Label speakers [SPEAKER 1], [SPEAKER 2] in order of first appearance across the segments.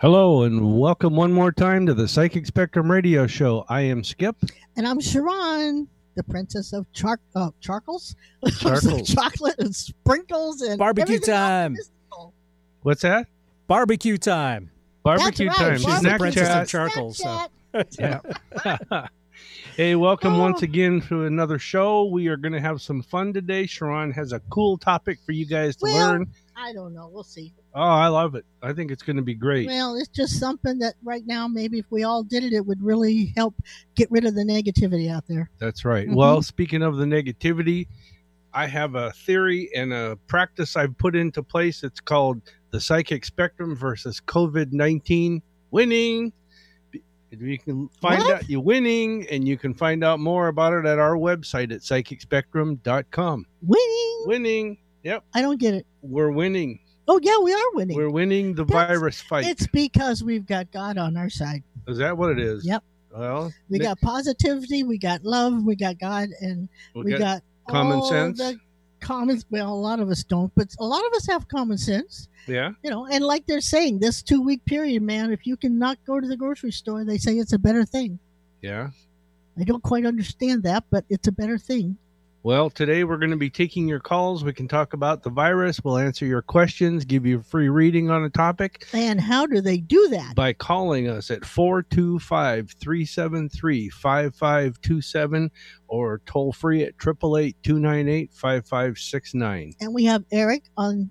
[SPEAKER 1] Hello and welcome one more time to the Psychic Spectrum Radio Show. I am Skip.
[SPEAKER 2] And I'm Sharon, the princess of char- uh, charcoals,
[SPEAKER 1] Charcoals.
[SPEAKER 2] chocolate and sprinkles and
[SPEAKER 3] Barbecue
[SPEAKER 2] everything
[SPEAKER 3] time.
[SPEAKER 2] mystical.
[SPEAKER 1] What's that?
[SPEAKER 3] Barbecue time.
[SPEAKER 1] Barbecue
[SPEAKER 2] right,
[SPEAKER 1] time.
[SPEAKER 3] She's
[SPEAKER 2] barbecue.
[SPEAKER 3] the princess
[SPEAKER 1] Snapchat.
[SPEAKER 3] of charcoal. So
[SPEAKER 2] Snapchat.
[SPEAKER 1] Yeah. hey, welcome
[SPEAKER 2] Oh.
[SPEAKER 1] once again to another show. We are going to have some fun today. Sharon has a cool topic for you guys to
[SPEAKER 2] Well-
[SPEAKER 1] learn.
[SPEAKER 2] I don't know. We'll see.
[SPEAKER 1] Oh, I love it. I think it's going to be great.
[SPEAKER 2] Well, it's just something that right now, maybe if we all did it, it would really help get rid of the negativity out there.
[SPEAKER 1] That's right.
[SPEAKER 2] Mhm.
[SPEAKER 1] Well, speaking of the negativity, I have a theory and a practice I've put into place. It's called the psychic spectrum versus COVID 19 winning. You can find
[SPEAKER 2] What?
[SPEAKER 1] out you're winning, and you can find out more about it at our website at psychicspectrum.com.
[SPEAKER 2] Winning.
[SPEAKER 1] Winning. Yep.
[SPEAKER 2] I don't get it.
[SPEAKER 1] We're winning.
[SPEAKER 2] Oh, yeah, we are winning.
[SPEAKER 1] We're winning the
[SPEAKER 2] That's-
[SPEAKER 1] virus fight.
[SPEAKER 2] It's because we've got God on our side.
[SPEAKER 1] Is that what it is?
[SPEAKER 2] Yep.
[SPEAKER 1] Well,
[SPEAKER 2] We
[SPEAKER 1] Nick-
[SPEAKER 2] got positivity, we got love, we got God, and
[SPEAKER 1] we
[SPEAKER 2] we
[SPEAKER 1] got-
[SPEAKER 2] got
[SPEAKER 1] common sense.
[SPEAKER 2] The common. Well, a lot of us don't, but a lot of us have common sense.
[SPEAKER 1] yeah.
[SPEAKER 2] You know, and like they're saying, this two week period, man, if you cannot go to the grocery store, they say it's a better thing.
[SPEAKER 1] Yeah.
[SPEAKER 2] I don't quite understand that, but it's a better thing.
[SPEAKER 1] Well, today we're going to be taking your calls. We can talk about the virus. We'll answer your questions, give you a free reading on a topic
[SPEAKER 2] And how do they do that?
[SPEAKER 1] by calling us at 425 373 5527 or toll free at 888 298 5569.
[SPEAKER 2] And we have Eric on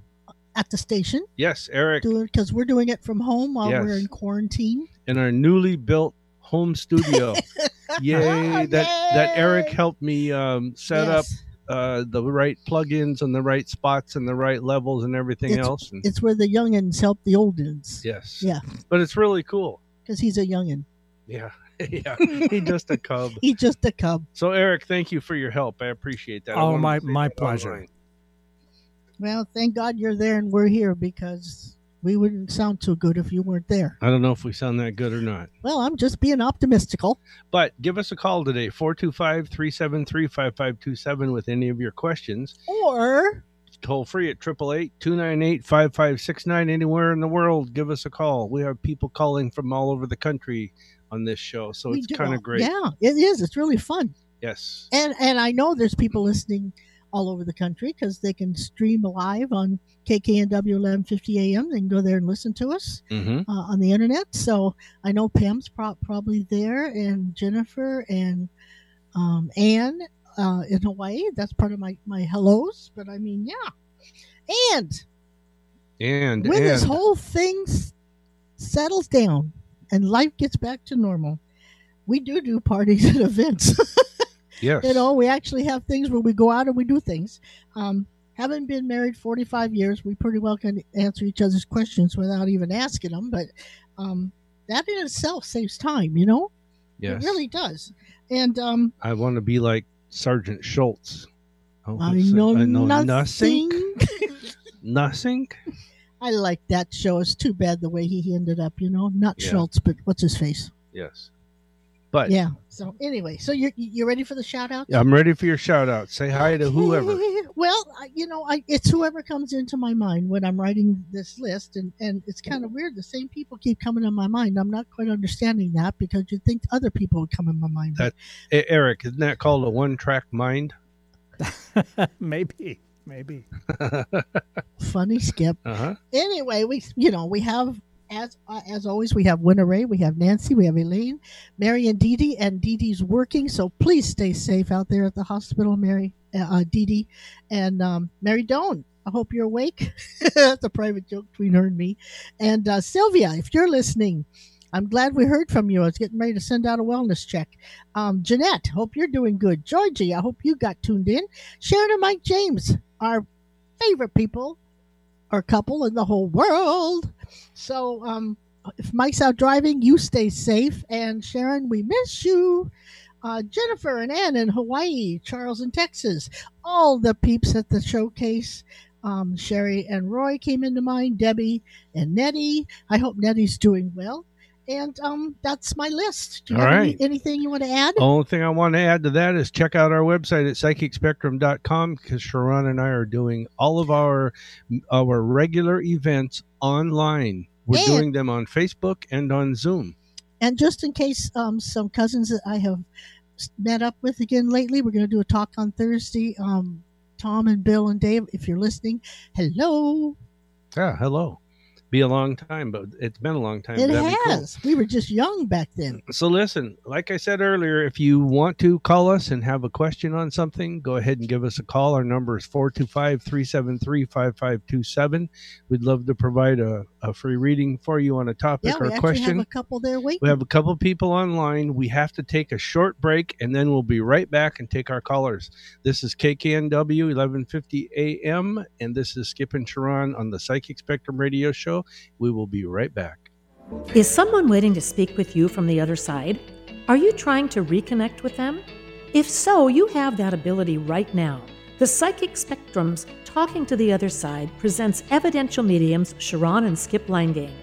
[SPEAKER 2] at the station
[SPEAKER 1] Yes, Eric,
[SPEAKER 2] because we're doing it from home while
[SPEAKER 1] Yes.
[SPEAKER 2] we're in quarantine.
[SPEAKER 1] in our newly built home studio. Yay! That that Eric helped me um, set up uh, the right plugins and the right spots and the right levels and everything
[SPEAKER 2] It's-
[SPEAKER 1] else. And,
[SPEAKER 2] It's where the youngins help the oldins
[SPEAKER 1] yes.
[SPEAKER 2] Yeah.
[SPEAKER 1] But it's really cool.
[SPEAKER 2] because he's a youngin.
[SPEAKER 1] Yeah. yeah. He's just a cub.
[SPEAKER 2] He's just a cub.
[SPEAKER 1] So Eric, thank you for your help. I appreciate that.
[SPEAKER 3] Oh, my- my pleasure.
[SPEAKER 1] online.
[SPEAKER 2] Well, thank God you're there and we're here because we wouldn't sound so good if you weren't there.
[SPEAKER 1] I don't know if we sound that good or not.
[SPEAKER 2] Well, I'm just being optimistical.
[SPEAKER 1] But give us a call today, 425 373 5527 with any of your questions.
[SPEAKER 2] Or
[SPEAKER 1] Toll free at 888 298 5569. Anywhere in the world, give us a call. We have people calling from all over the country on this show. So
[SPEAKER 2] we
[SPEAKER 1] it's kind of great.
[SPEAKER 2] Yeah, it is. It's really fun.
[SPEAKER 1] Yes.
[SPEAKER 2] And and I know there's people listening all over the country because they can stream live on KKNW 1150 AM. They can go there and listen to us
[SPEAKER 1] hmm
[SPEAKER 2] uh, on the internet. So I know Pam's pro- probably there, and Jennifer and um, Anne uh, in Hawaii. That's part of my my hellos. But I mean, yeah. And
[SPEAKER 1] And,
[SPEAKER 2] when
[SPEAKER 1] and
[SPEAKER 2] this whole thing s- settles down and life gets back to normal, we do do parties and events.
[SPEAKER 1] yes.
[SPEAKER 2] you know, we actually have things where we go out and we do things. Um, having been married 45 years, we pretty well can answer each other's questions without even asking them. But um, that in itself saves time, you know?
[SPEAKER 1] yes.
[SPEAKER 2] It really does. And um,
[SPEAKER 1] I want to be like Sergeant Schultz. Oh,
[SPEAKER 2] I know,
[SPEAKER 1] I know
[SPEAKER 2] nothing.
[SPEAKER 1] Nothing.
[SPEAKER 2] I like that show. It's too bad the way he ended up, you know? Not
[SPEAKER 1] Yeah.
[SPEAKER 2] Schultz, but what's his face?
[SPEAKER 1] Yes. But
[SPEAKER 2] Yeah. So anyway, so you're you ready for the shout out?
[SPEAKER 1] I'm ready for your shout out. Say hi to whoever.
[SPEAKER 2] Well, I- you know, I, it's whoever comes into my mind when I'm writing this list, and and it's kind of weird. The same people keep coming in my mind. I'm not quite understanding that because you'd think other people would come in my mind.
[SPEAKER 1] That- Eric, isn't that called a one track mind?
[SPEAKER 3] maybe, maybe.
[SPEAKER 2] Funny, Skip.
[SPEAKER 1] Uh huh.
[SPEAKER 2] Anyway, we you know we have. As, uh, as always, we have Winter Ray, we have Nancy, we have Elaine, Mary, and Dee Dee, and Dee Dee's working. So please stay safe out there at the hospital, Mary, uh, uh, Dee Dee, and um, Mary Doan. I hope you're awake. That's a private joke between her and me. And uh, Sylvia, if you're listening, I'm glad we heard from you. I was getting ready to send out a wellness check. Um, Jeanette, hope you're doing good. Georgie, I hope you got tuned in. Sharon and Mike James, our favorite people or couple in the whole world. So, um, if Mike's out driving, you stay safe. And Sharon, we miss you. Uh, Jennifer and Ann in Hawaii, Charles in Texas, all the peeps at the showcase. Um, Sherry and Roy came into mind, Debbie and Nettie. I hope Nettie's doing well. And um, that's my list. Do you
[SPEAKER 1] All
[SPEAKER 2] have any- anything you want to add?
[SPEAKER 1] The only thing I want to add to that is check out our website at psychicspectrum.com because Sharon and I are doing all of our our regular events online. We're
[SPEAKER 2] And-
[SPEAKER 1] doing them on Facebook and on Zoom.
[SPEAKER 2] And just in case um, some cousins that I have met up with again lately, we're going to do a talk on Thursday. Um, Tom and Bill and Dave, if you're listening, hello.
[SPEAKER 1] Yeah, hello. Be a long time, but it's been a long time.
[SPEAKER 2] It
[SPEAKER 1] be cool.
[SPEAKER 2] has. We were just young back then.
[SPEAKER 1] So listen, like I said earlier, if you want to call us and have a question on something, go ahead and give us a call. Our number is 425-373-5527. We'd love to provide a, a free reading for you on a topic
[SPEAKER 2] Yeah, we
[SPEAKER 1] or
[SPEAKER 2] actually
[SPEAKER 1] question.
[SPEAKER 2] have a couple there waiting.
[SPEAKER 1] We have a couple people online. We have to take a short break and then we'll be right back and take our callers. This is KKNW 1150 AM and this is Skip and Sharon on the Psychic Spectrum radio show. We will be right back.
[SPEAKER 4] Is someone waiting to speak with you from the other side? Are you trying to reconnect with them? If so, you have that ability right now. The Psychic Spectrum's Talking to the Other Side presents evidential mediums Sharon and Skip Linegang.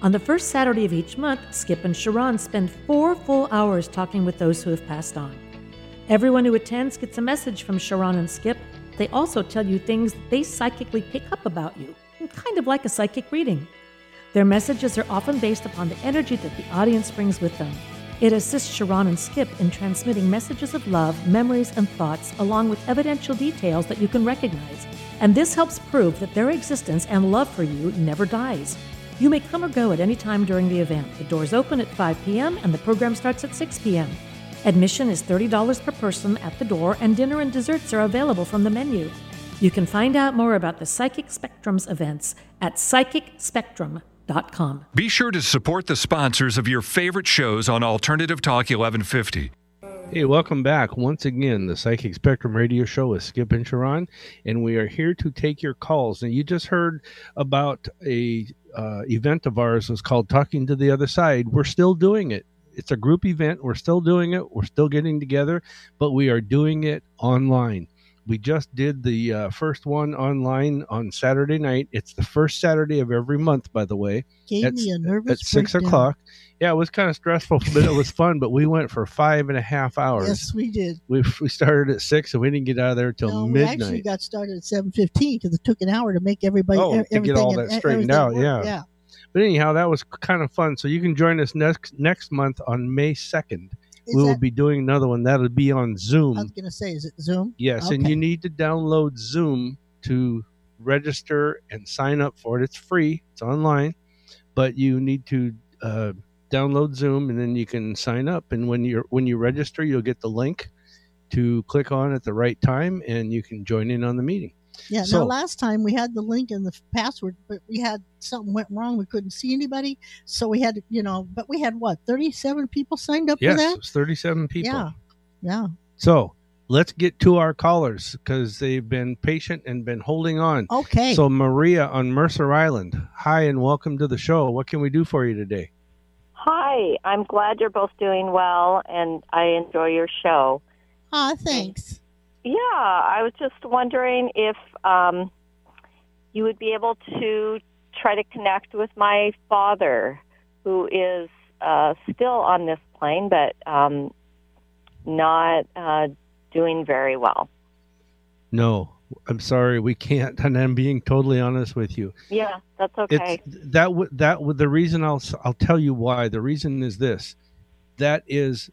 [SPEAKER 4] On the first Saturday of each month, Skip and Sharon spend four full hours talking with those who have passed on. Everyone who attends gets a message from Sharon and Skip. They also tell you things they psychically pick up about you, kind of like a psychic reading. Their messages are often based upon the energy that the audience brings with them. It assists Sharon and Skip in transmitting messages of love, memories, and thoughts, along with evidential details that you can recognize. And this helps prove that their existence and love for you never dies. You may come or go at any time during the event. The doors open at 5 p.m. and the program starts at 6 p.m. Admission is $30 per person at the door, and dinner and desserts are available from the menu. You can find out more about the Psychic Spectrum's events at psychicspectrum.com.
[SPEAKER 5] Be sure to support the sponsors of your favorite shows on Alternative Talk 1150.
[SPEAKER 1] Hey, welcome back once again. The Psychic Spectrum Radio Show with Skip and Sharon, and we are here to take your calls. And you just heard about a uh, event of ours was called Talking to the Other Side. We're still doing it. It's a group event. We're still doing it. We're still getting together, but we are doing it online. We just did the uh, first one online on Saturday night. It's the first Saturday of every month, by the way
[SPEAKER 2] Gave
[SPEAKER 1] at-
[SPEAKER 2] me a nervous
[SPEAKER 1] at six
[SPEAKER 2] breakdown.
[SPEAKER 1] o'clock. Yeah, it was kind of stressful, but it was fun. But we went for five and a half hours.
[SPEAKER 2] Yes, we did.
[SPEAKER 1] We we started at six, and we didn't get out of there till
[SPEAKER 2] No, we actually got started at seven fifteen because it took an hour to make everybody
[SPEAKER 1] Oh,
[SPEAKER 2] e-
[SPEAKER 1] to get all
[SPEAKER 2] and-
[SPEAKER 1] that straightened
[SPEAKER 2] everything
[SPEAKER 1] out, yeah.
[SPEAKER 2] yeah.
[SPEAKER 1] But anyhow, that was kind of fun. So you can join us next next month on May second. We will
[SPEAKER 2] that,
[SPEAKER 1] be doing another one. That'll be on Zoom.
[SPEAKER 2] I was going to say, is it Zoom?
[SPEAKER 1] Yes, and you need to download Zoom to register and sign up for it. It's free. It's online, but you need to uh, download Zoom, and then you can sign up. And when you are when you register, you'll get the link to click on at the right time, and you can join in on the meeting.
[SPEAKER 2] Yeah.
[SPEAKER 1] So-
[SPEAKER 2] now, last time we had the link and the password, but we had something went wrong. We couldn't see anybody, so we had, you know, but we had what thirty-seven people signed up
[SPEAKER 1] Yes,
[SPEAKER 2] for that.
[SPEAKER 1] it's thirty-seven people.
[SPEAKER 2] Yeah, yeah.
[SPEAKER 1] So let's get to our callers because they've been patient and been holding on.
[SPEAKER 2] Okay.
[SPEAKER 1] So Maria on Mercer Island, hi and welcome to the show. What can we do for you today?
[SPEAKER 6] Hi, I'm glad you're both doing well and I enjoy your show.
[SPEAKER 2] ah, thanks.
[SPEAKER 6] Yeah, I was just wondering if um, you would be able to try to connect with my father, who is uh, still on this plane, but um, not uh, doing very well.
[SPEAKER 1] No, I'm sorry, we can't. And I'm being totally honest with you.
[SPEAKER 6] Yeah, that's okay.
[SPEAKER 1] It's that would that would the reason I'll I'll tell you why. The reason is this. That is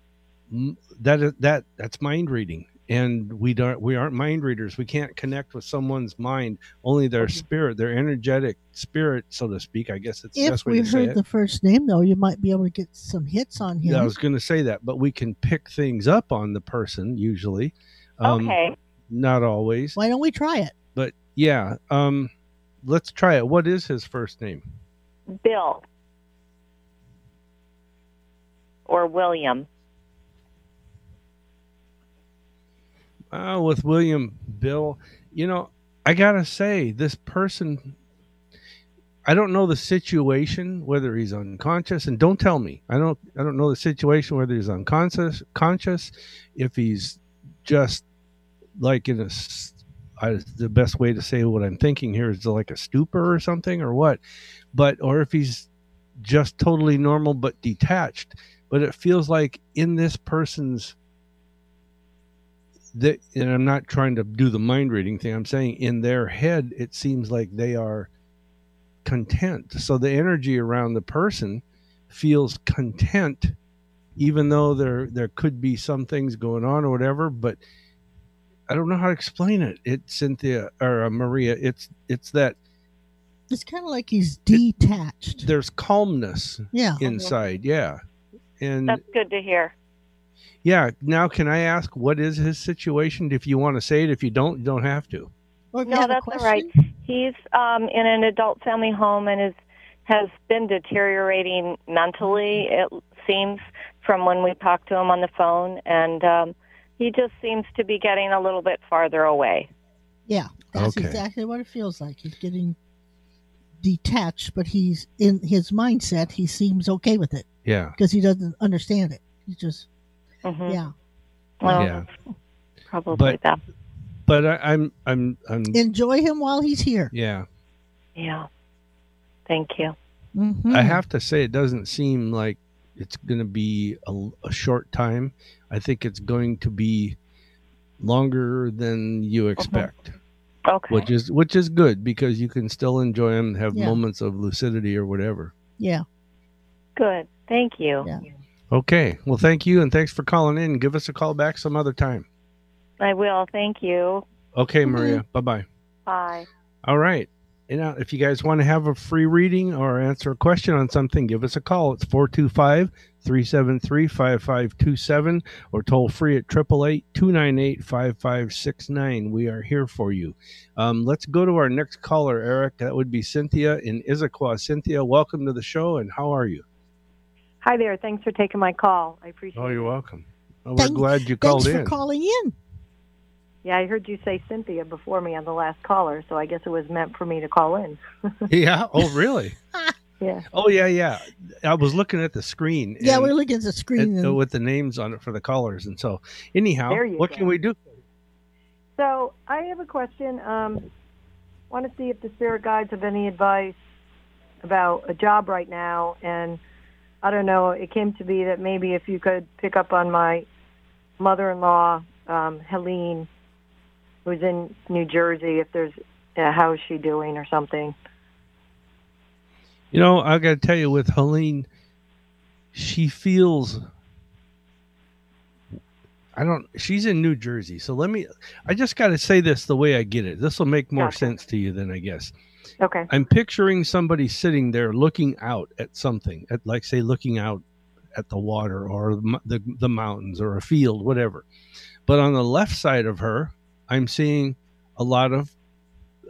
[SPEAKER 1] that is that that's mind reading. And we don't we aren't mind readers. We can't connect with someone's mind, only their spirit, their energetic spirit, so to speak. I guess it's the
[SPEAKER 2] If
[SPEAKER 1] best way
[SPEAKER 2] we
[SPEAKER 1] to say
[SPEAKER 2] heard
[SPEAKER 1] it.
[SPEAKER 2] the first name, though, you might be able to get some hits on him.
[SPEAKER 1] Yeah, I was going to say that, but we can pick things up on the person usually. Um,
[SPEAKER 6] okay.
[SPEAKER 1] Not always,
[SPEAKER 2] Why don't we try it?
[SPEAKER 1] but yeah. Um, let's try it. What is his first name?
[SPEAKER 6] Bill or William.
[SPEAKER 1] Uh, with William Bill, you know, I gotta say, this person. I don't know the situation whether he's unconscious, and don't tell me. I don't. I don't know the situation whether he's unconscious, conscious, if he's just like in a. I, the best way to say what I'm thinking here is like a stupor or something or what, but or if he's just totally normal but detached. But it feels like in this person's that, and I'm not trying to do the mind reading thing. I'm saying in their head, it seems like they are content. So the energy around the person feels content, even though there there could be some things going on or whatever. But I don't know how to explain it. It's Cynthia or uh, Maria. It's it's that
[SPEAKER 2] It's kind of like he's detached.
[SPEAKER 1] there's calmness
[SPEAKER 2] Yeah.
[SPEAKER 1] inside. Yeah, and
[SPEAKER 6] That's good to hear.
[SPEAKER 1] Yeah. Now, can I ask what is his situation? If you want to say it, if you don't, you don't have to.
[SPEAKER 2] Or if you
[SPEAKER 6] No, that's all right. He's um, in an adult family home and is has been deteriorating mentally. It seems from when we talked to him on the phone, and um, he just seems to be getting a little bit farther away.
[SPEAKER 2] Yeah, that's
[SPEAKER 1] Okay.
[SPEAKER 2] exactly what it feels like. He's getting detached, but he's in his mindset. He seems okay with it
[SPEAKER 1] Yeah,
[SPEAKER 2] because he doesn't understand it. He just,
[SPEAKER 6] hmm
[SPEAKER 2] yeah.
[SPEAKER 6] Well,
[SPEAKER 1] yeah.
[SPEAKER 6] probably
[SPEAKER 1] But-
[SPEAKER 6] that.
[SPEAKER 1] But I, I'm I'm I'm
[SPEAKER 2] Enjoy him while he's here.
[SPEAKER 1] yeah.
[SPEAKER 6] Yeah. Thank you.
[SPEAKER 2] Mhm.
[SPEAKER 1] I have to say, it doesn't seem like it's going to be a, a short time. I think it's going to be longer than you expect,
[SPEAKER 6] Okay.
[SPEAKER 1] which is which is good because you can still enjoy them, have
[SPEAKER 2] Yeah.
[SPEAKER 1] moments of lucidity or whatever.
[SPEAKER 2] Yeah.
[SPEAKER 6] Good. Thank you.
[SPEAKER 2] Yeah.
[SPEAKER 1] Okay, well, thank you and thanks for calling in. Give us a call back some other time.
[SPEAKER 6] I will. Thank you.
[SPEAKER 1] Okay. Maria. Bye bye.
[SPEAKER 6] Bye.
[SPEAKER 1] All right. You know, if you guys want to have a free reading or answer a question on something, give us a call. It's 425 373 5527 or toll free at 888 298 5569. We are here for you. Um, let's go to our next caller, Eric. That would be Cynthia in Issaquah. Cynthia, welcome to the show, and how are you?
[SPEAKER 7] Hi there. Thanks for taking my call. I appreciate it.
[SPEAKER 1] Oh, you're welcome. Well, we're glad you called in.
[SPEAKER 2] Thanks for calling in.
[SPEAKER 7] Yeah, I heard you say Cynthia before me on the last caller, so I guess it was meant for me to call in.
[SPEAKER 1] yeah. Oh, really?
[SPEAKER 7] Yeah.
[SPEAKER 1] Oh, yeah, yeah. I was looking at the screen.
[SPEAKER 2] Yeah, we're looking at the screen.
[SPEAKER 1] it-
[SPEAKER 2] and,
[SPEAKER 1] with the names on it for the callers. And so, anyhow, what
[SPEAKER 7] go.
[SPEAKER 1] can we do?
[SPEAKER 7] So I have a question. Um, want to see if the spirit guides have any advice about a job right now, and I don't know. It came to be that maybe if you could pick up on my mother-in-law, um, Helene, who's in New Jersey. If there's, uh, how is she doing or something?
[SPEAKER 1] You know, I got to tell you, with Helene, she feels. I don't. She's in New Jersey, so let me. I just got to say this the way I get it. This will make more
[SPEAKER 7] Gotcha.
[SPEAKER 1] sense to you than I guess.
[SPEAKER 7] Okay.
[SPEAKER 1] I'm picturing somebody sitting there looking out at something, at like say looking out at the water or the the, mountains or a field, whatever. But on the left side of her, I'm seeing a lot of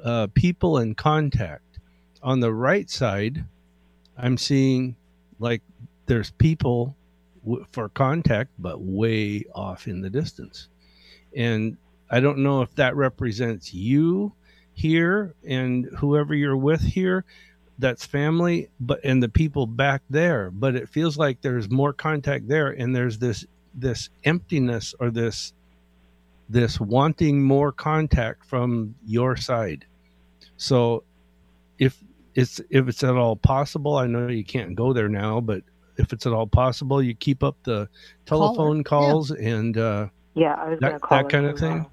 [SPEAKER 1] uh, people in contact. On the right side, I'm seeing like there's people w- for contact, but way off in the distance. And I don't know if that represents you here and whoever you're with here that's family but and the people back there but it feels like there's more contact there and there's this this emptiness or this this wanting more contact from your side so if it's if it's at all possible i know you can't go there now but if it's at all possible you keep up the telephone
[SPEAKER 2] Caller, yeah.
[SPEAKER 1] calls and uh
[SPEAKER 7] Yeah, I was
[SPEAKER 1] That-
[SPEAKER 7] call
[SPEAKER 1] that kind of
[SPEAKER 7] tomorrow.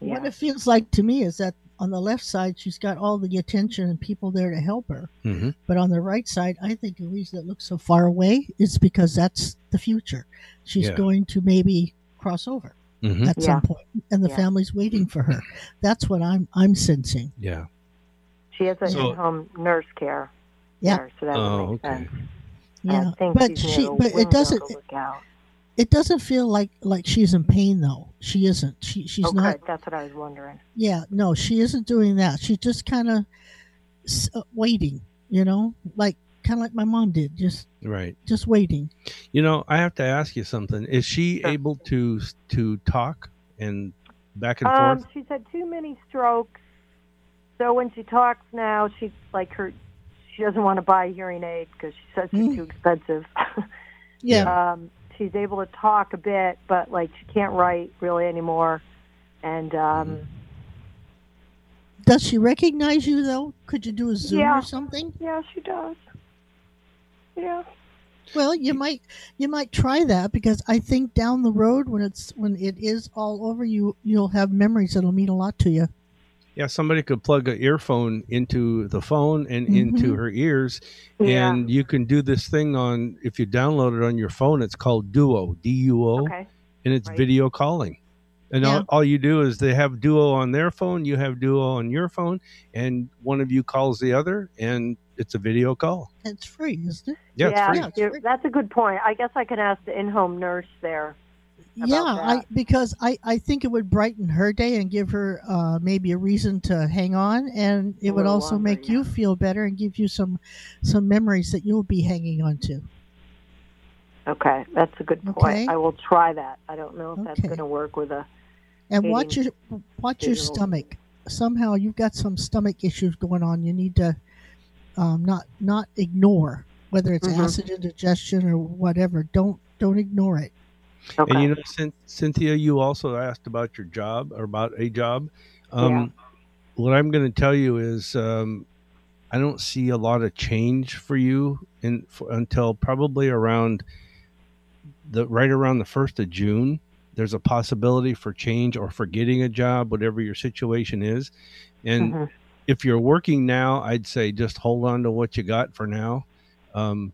[SPEAKER 7] Yeah.
[SPEAKER 2] What it feels like to me is that on the left side, she's got all the attention and people there to help her.
[SPEAKER 1] mhm.
[SPEAKER 2] But on the right side, I think the reason it looks so far away is because that's the future. She's
[SPEAKER 1] Yeah.
[SPEAKER 2] going to maybe cross over
[SPEAKER 1] Mhm.
[SPEAKER 2] at some
[SPEAKER 7] Yeah.
[SPEAKER 2] point, and the
[SPEAKER 7] Yeah.
[SPEAKER 2] family's waiting for her. That's what I'm I'm sensing.
[SPEAKER 1] yeah
[SPEAKER 7] She has a
[SPEAKER 1] So-
[SPEAKER 7] in-home nurse care.
[SPEAKER 2] Yeah.
[SPEAKER 7] there, so that
[SPEAKER 1] Oh,
[SPEAKER 7] would make
[SPEAKER 1] okay.
[SPEAKER 7] sense.
[SPEAKER 2] Yeah, but she but it doesn't
[SPEAKER 7] to look out.
[SPEAKER 2] It doesn't feel like like she's in pain though. She isn't. She she's
[SPEAKER 7] okay,
[SPEAKER 2] not.
[SPEAKER 7] that's what I was wondering.
[SPEAKER 2] Yeah, no, she isn't doing that. She's just kind of uh, waiting. You know, like kind of like my mom did, just
[SPEAKER 1] right
[SPEAKER 2] just waiting.
[SPEAKER 1] You know, I have to ask you something. Is she
[SPEAKER 7] Sure.
[SPEAKER 1] able to to talk and back and
[SPEAKER 7] Um,
[SPEAKER 1] forth?
[SPEAKER 7] she's had too many strokes, so when she talks now, she's like her. she doesn't want to buy a hearing aid because she says
[SPEAKER 2] Mm.
[SPEAKER 7] it's too expensive.
[SPEAKER 2] Yeah.
[SPEAKER 7] um, she's able to talk a bit, but like she can't write really anymore. And um,
[SPEAKER 2] Does she recognize you though? Could you do a Zoom
[SPEAKER 7] Yeah.
[SPEAKER 2] or something?
[SPEAKER 7] yeah, she does. Yeah.
[SPEAKER 2] Well, you might you might try that because I think down the road when it's when it is all over you you'll have memories that'll mean a lot to you.
[SPEAKER 1] Yeah, somebody could plug an earphone into the phone and
[SPEAKER 2] Mhm.
[SPEAKER 1] into her ears,
[SPEAKER 7] Yeah.
[SPEAKER 1] and you can do this thing on. If you download it on your phone, it's called Duo, D U O,
[SPEAKER 7] Okay.
[SPEAKER 1] and it's
[SPEAKER 7] Right.
[SPEAKER 1] video calling. And
[SPEAKER 2] Yeah.
[SPEAKER 1] all, all you do is they have Duo on their phone, you have Duo on your phone, and one of you calls the other, and it's a video call.
[SPEAKER 2] It's free, isn't it?
[SPEAKER 1] Yeah, it's free.
[SPEAKER 2] Yeah, it's free.
[SPEAKER 7] that's a good point. I guess I can ask the in-home nurse there.
[SPEAKER 2] Yeah, I because I I think it would brighten her day and give her uh, maybe a reason to hang on, and it would also
[SPEAKER 7] longer,
[SPEAKER 2] make
[SPEAKER 7] yeah.
[SPEAKER 2] you feel better and give you some some memories that you'll be hanging on to.
[SPEAKER 7] Okay, that's a good point.
[SPEAKER 2] Okay.
[SPEAKER 7] I will try that. I don't know if that's going to work with a.
[SPEAKER 2] And watch your watch your stomach. Somehow you've got some stomach issues going on. You need to um, not not ignore whether it's
[SPEAKER 7] Mhm.
[SPEAKER 2] acid indigestion or whatever. Don't don't ignore it.
[SPEAKER 7] Okay.
[SPEAKER 1] And you know, Cyn- Cynthia, you also asked about your job or about a job. Um, What I'm going to tell you is, um, I don't see a lot of change for you in for, until probably around the right around the first of June. There's a possibility for change or for getting a job, whatever your situation is. And
[SPEAKER 7] Mhm.
[SPEAKER 1] if you're working now, I'd say just hold on to what you got for now. Um,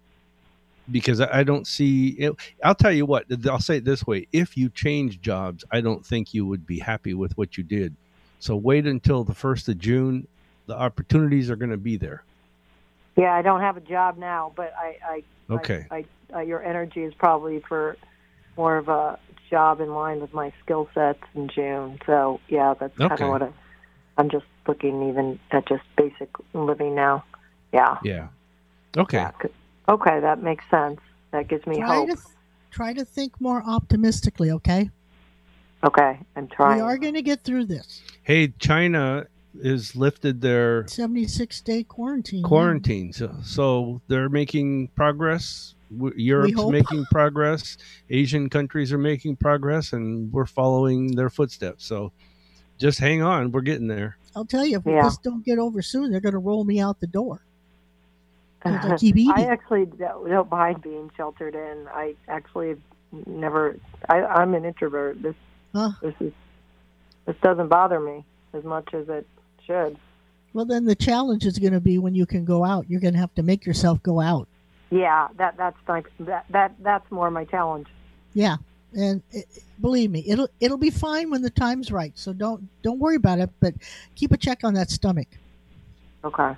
[SPEAKER 1] because I don't see it. I'll tell you what, I'll say it this way. If you change jobs, I don't think you would be happy with what you did. So wait until the 1st of June. The opportunities are going to be there.
[SPEAKER 7] Yeah, I don't have a job now, but I. I
[SPEAKER 1] Okay.
[SPEAKER 7] I, I, uh, your energy is probably for more of a job in line with my skill sets in June. So yeah, that's kind of what I, I'm just looking even at just basic living now. Yeah.
[SPEAKER 1] Yeah. Okay.
[SPEAKER 7] Yeah. Okay, that makes sense. That gives me
[SPEAKER 2] Try
[SPEAKER 7] hope.
[SPEAKER 2] to try to think more optimistically. Okay,
[SPEAKER 7] Okay, I'm trying.
[SPEAKER 2] we are going to get through this.
[SPEAKER 1] Hey, China is lifted their
[SPEAKER 2] Seventy six day quarantine. yeah.
[SPEAKER 1] quarantine. So, so they're making progress. Europe's making progress. Asian countries are making progress, and we're following their footsteps. So just hang on. We're getting there.
[SPEAKER 2] I'll tell you, if
[SPEAKER 7] Yeah.
[SPEAKER 2] this don't get over soon, they're going to roll me out the door. 'Cause uh-huh. I keep eating.
[SPEAKER 7] I actually don't, don't mind being sheltered in. I actually never. I, I'm an introvert. This
[SPEAKER 2] Huh?
[SPEAKER 7] this is this doesn't bother me as much as it should.
[SPEAKER 2] Well, then the challenge is going to be when you can go out. You're going to have to make yourself go out.
[SPEAKER 7] Yeah, that that's like that that that's more my challenge.
[SPEAKER 2] Yeah, and it, believe me, it'll it'll be fine when the time's right. So don't don't worry about it. But keep a check on that stomach.
[SPEAKER 7] Okay.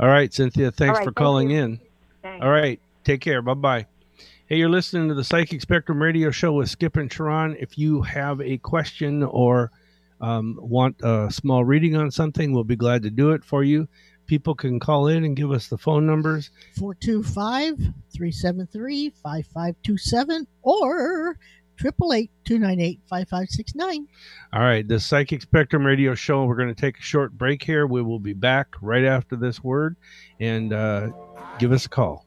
[SPEAKER 1] All right, Cynthia. Thanks
[SPEAKER 7] right,
[SPEAKER 1] for
[SPEAKER 7] thank
[SPEAKER 1] calling
[SPEAKER 7] you.
[SPEAKER 1] in.
[SPEAKER 7] Thanks.
[SPEAKER 1] All right. Take care. Bye bye. Hey, you're listening to the Psychic Spectrum Radio Show with Skip and Sharon. If you have a question or um, want a small reading on something, we'll be glad to do it for you. People can call in and give us the phone numbers.
[SPEAKER 2] 425 373 5527 or 888 298 5569.
[SPEAKER 1] All right, the Psychic Spectrum Radio Show. We're going to take a short break here. We will be back right after this word, and uh, give us a call.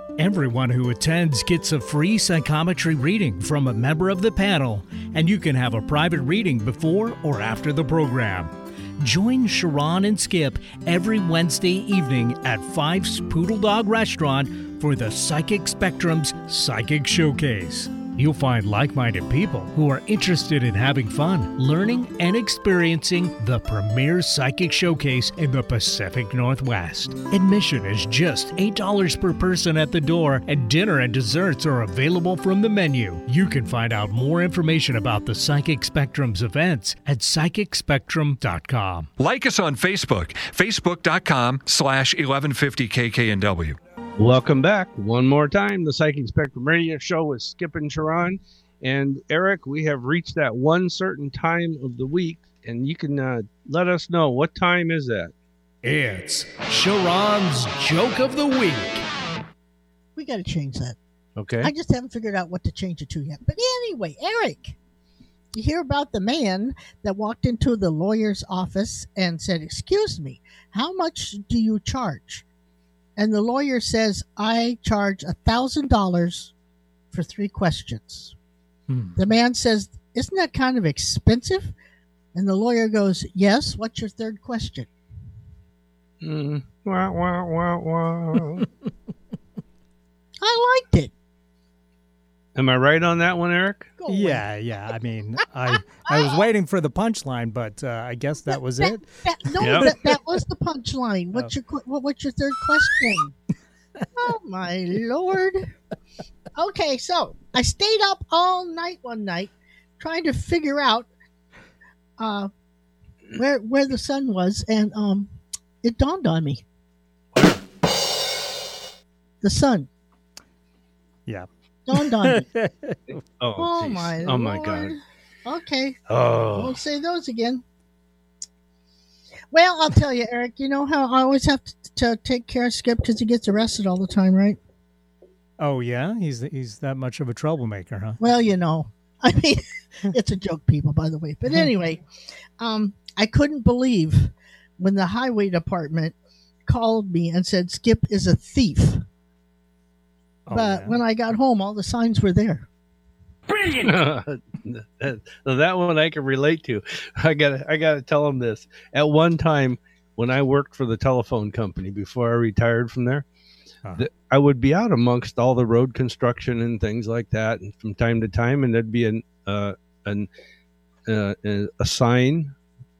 [SPEAKER 3] Everyone who attends gets a free psychometry reading from a member of the panel, and you can have a private reading before or after the program. Join Sharon and Skip every Wednesday evening at Fife's Poodle Dog Restaurant for the Psychic Spectrum's Psychic Showcase.
[SPEAKER 8] You'll find like minded people who are interested in having fun, learning, and experiencing the premier psychic showcase in the Pacific Northwest. Admission is just $8 per person at the door, and dinner and desserts are available from the menu. You can find out more information about the Psychic Spectrum's events at psychicspectrum.com.
[SPEAKER 5] Like us on Facebook, facebook.com slash 1150kknw.
[SPEAKER 1] Welcome back one more time. The Psychic Spectrum Radio Show with Skip and Sharon. And Eric, we have reached that one certain time of the week, and you can uh, let us know what time is that.
[SPEAKER 8] It's Sharon's Joke of the Week.
[SPEAKER 2] We got to change that.
[SPEAKER 1] Okay.
[SPEAKER 2] I just haven't figured out what to change it to yet. But anyway, Eric, you hear about the man that walked into the lawyer's office and said, Excuse me, how much do you charge? And the lawyer says, I charge a thousand dollars for three questions.
[SPEAKER 3] Hmm.
[SPEAKER 2] The man says, Isn't that kind of expensive? And the lawyer goes, Yes. What's your third question?
[SPEAKER 1] Mm. Wah, wah, wah, wah.
[SPEAKER 2] I liked it.
[SPEAKER 1] Am I right on that one, Eric?
[SPEAKER 2] Go away.
[SPEAKER 3] Yeah, yeah. I mean, I I was waiting for the punchline, but uh, I guess that was it.
[SPEAKER 2] That, no,
[SPEAKER 1] Yep.
[SPEAKER 2] that, that was the punchline. What's your what, what's your third question? oh my lord. Okay, so I stayed up all night one night trying to figure out uh, where where the sun was, and um, it dawned on me. The sun
[SPEAKER 3] Yeah.
[SPEAKER 2] Dawned on me.
[SPEAKER 1] Oh,
[SPEAKER 2] Oh
[SPEAKER 1] jeez.
[SPEAKER 2] my
[SPEAKER 1] Oh my
[SPEAKER 2] lord.
[SPEAKER 1] God.
[SPEAKER 2] Okay,
[SPEAKER 1] Oh.
[SPEAKER 2] won't say those again. Well, I'll tell you, Eric. You know how I always have to, to take care of Skip because he gets arrested all the time, right?
[SPEAKER 3] Oh yeah, he's he's that much of a troublemaker, huh?
[SPEAKER 2] Well, you know, I mean, it's a joke, people, by the way. But anyway, um, I couldn't believe when the highway department called me and said Skip is a thief.
[SPEAKER 3] Oh,
[SPEAKER 2] but
[SPEAKER 3] yeah.
[SPEAKER 2] when I got home, all the signs were there.
[SPEAKER 1] that, that one I can relate to. I got I got to tell him this. At one time, when I worked for the telephone company before I retired from there,
[SPEAKER 3] Uh-huh.
[SPEAKER 1] th- I would be out amongst all the road construction and things like that, and from time to time, and there'd be an uh, an uh, a a sign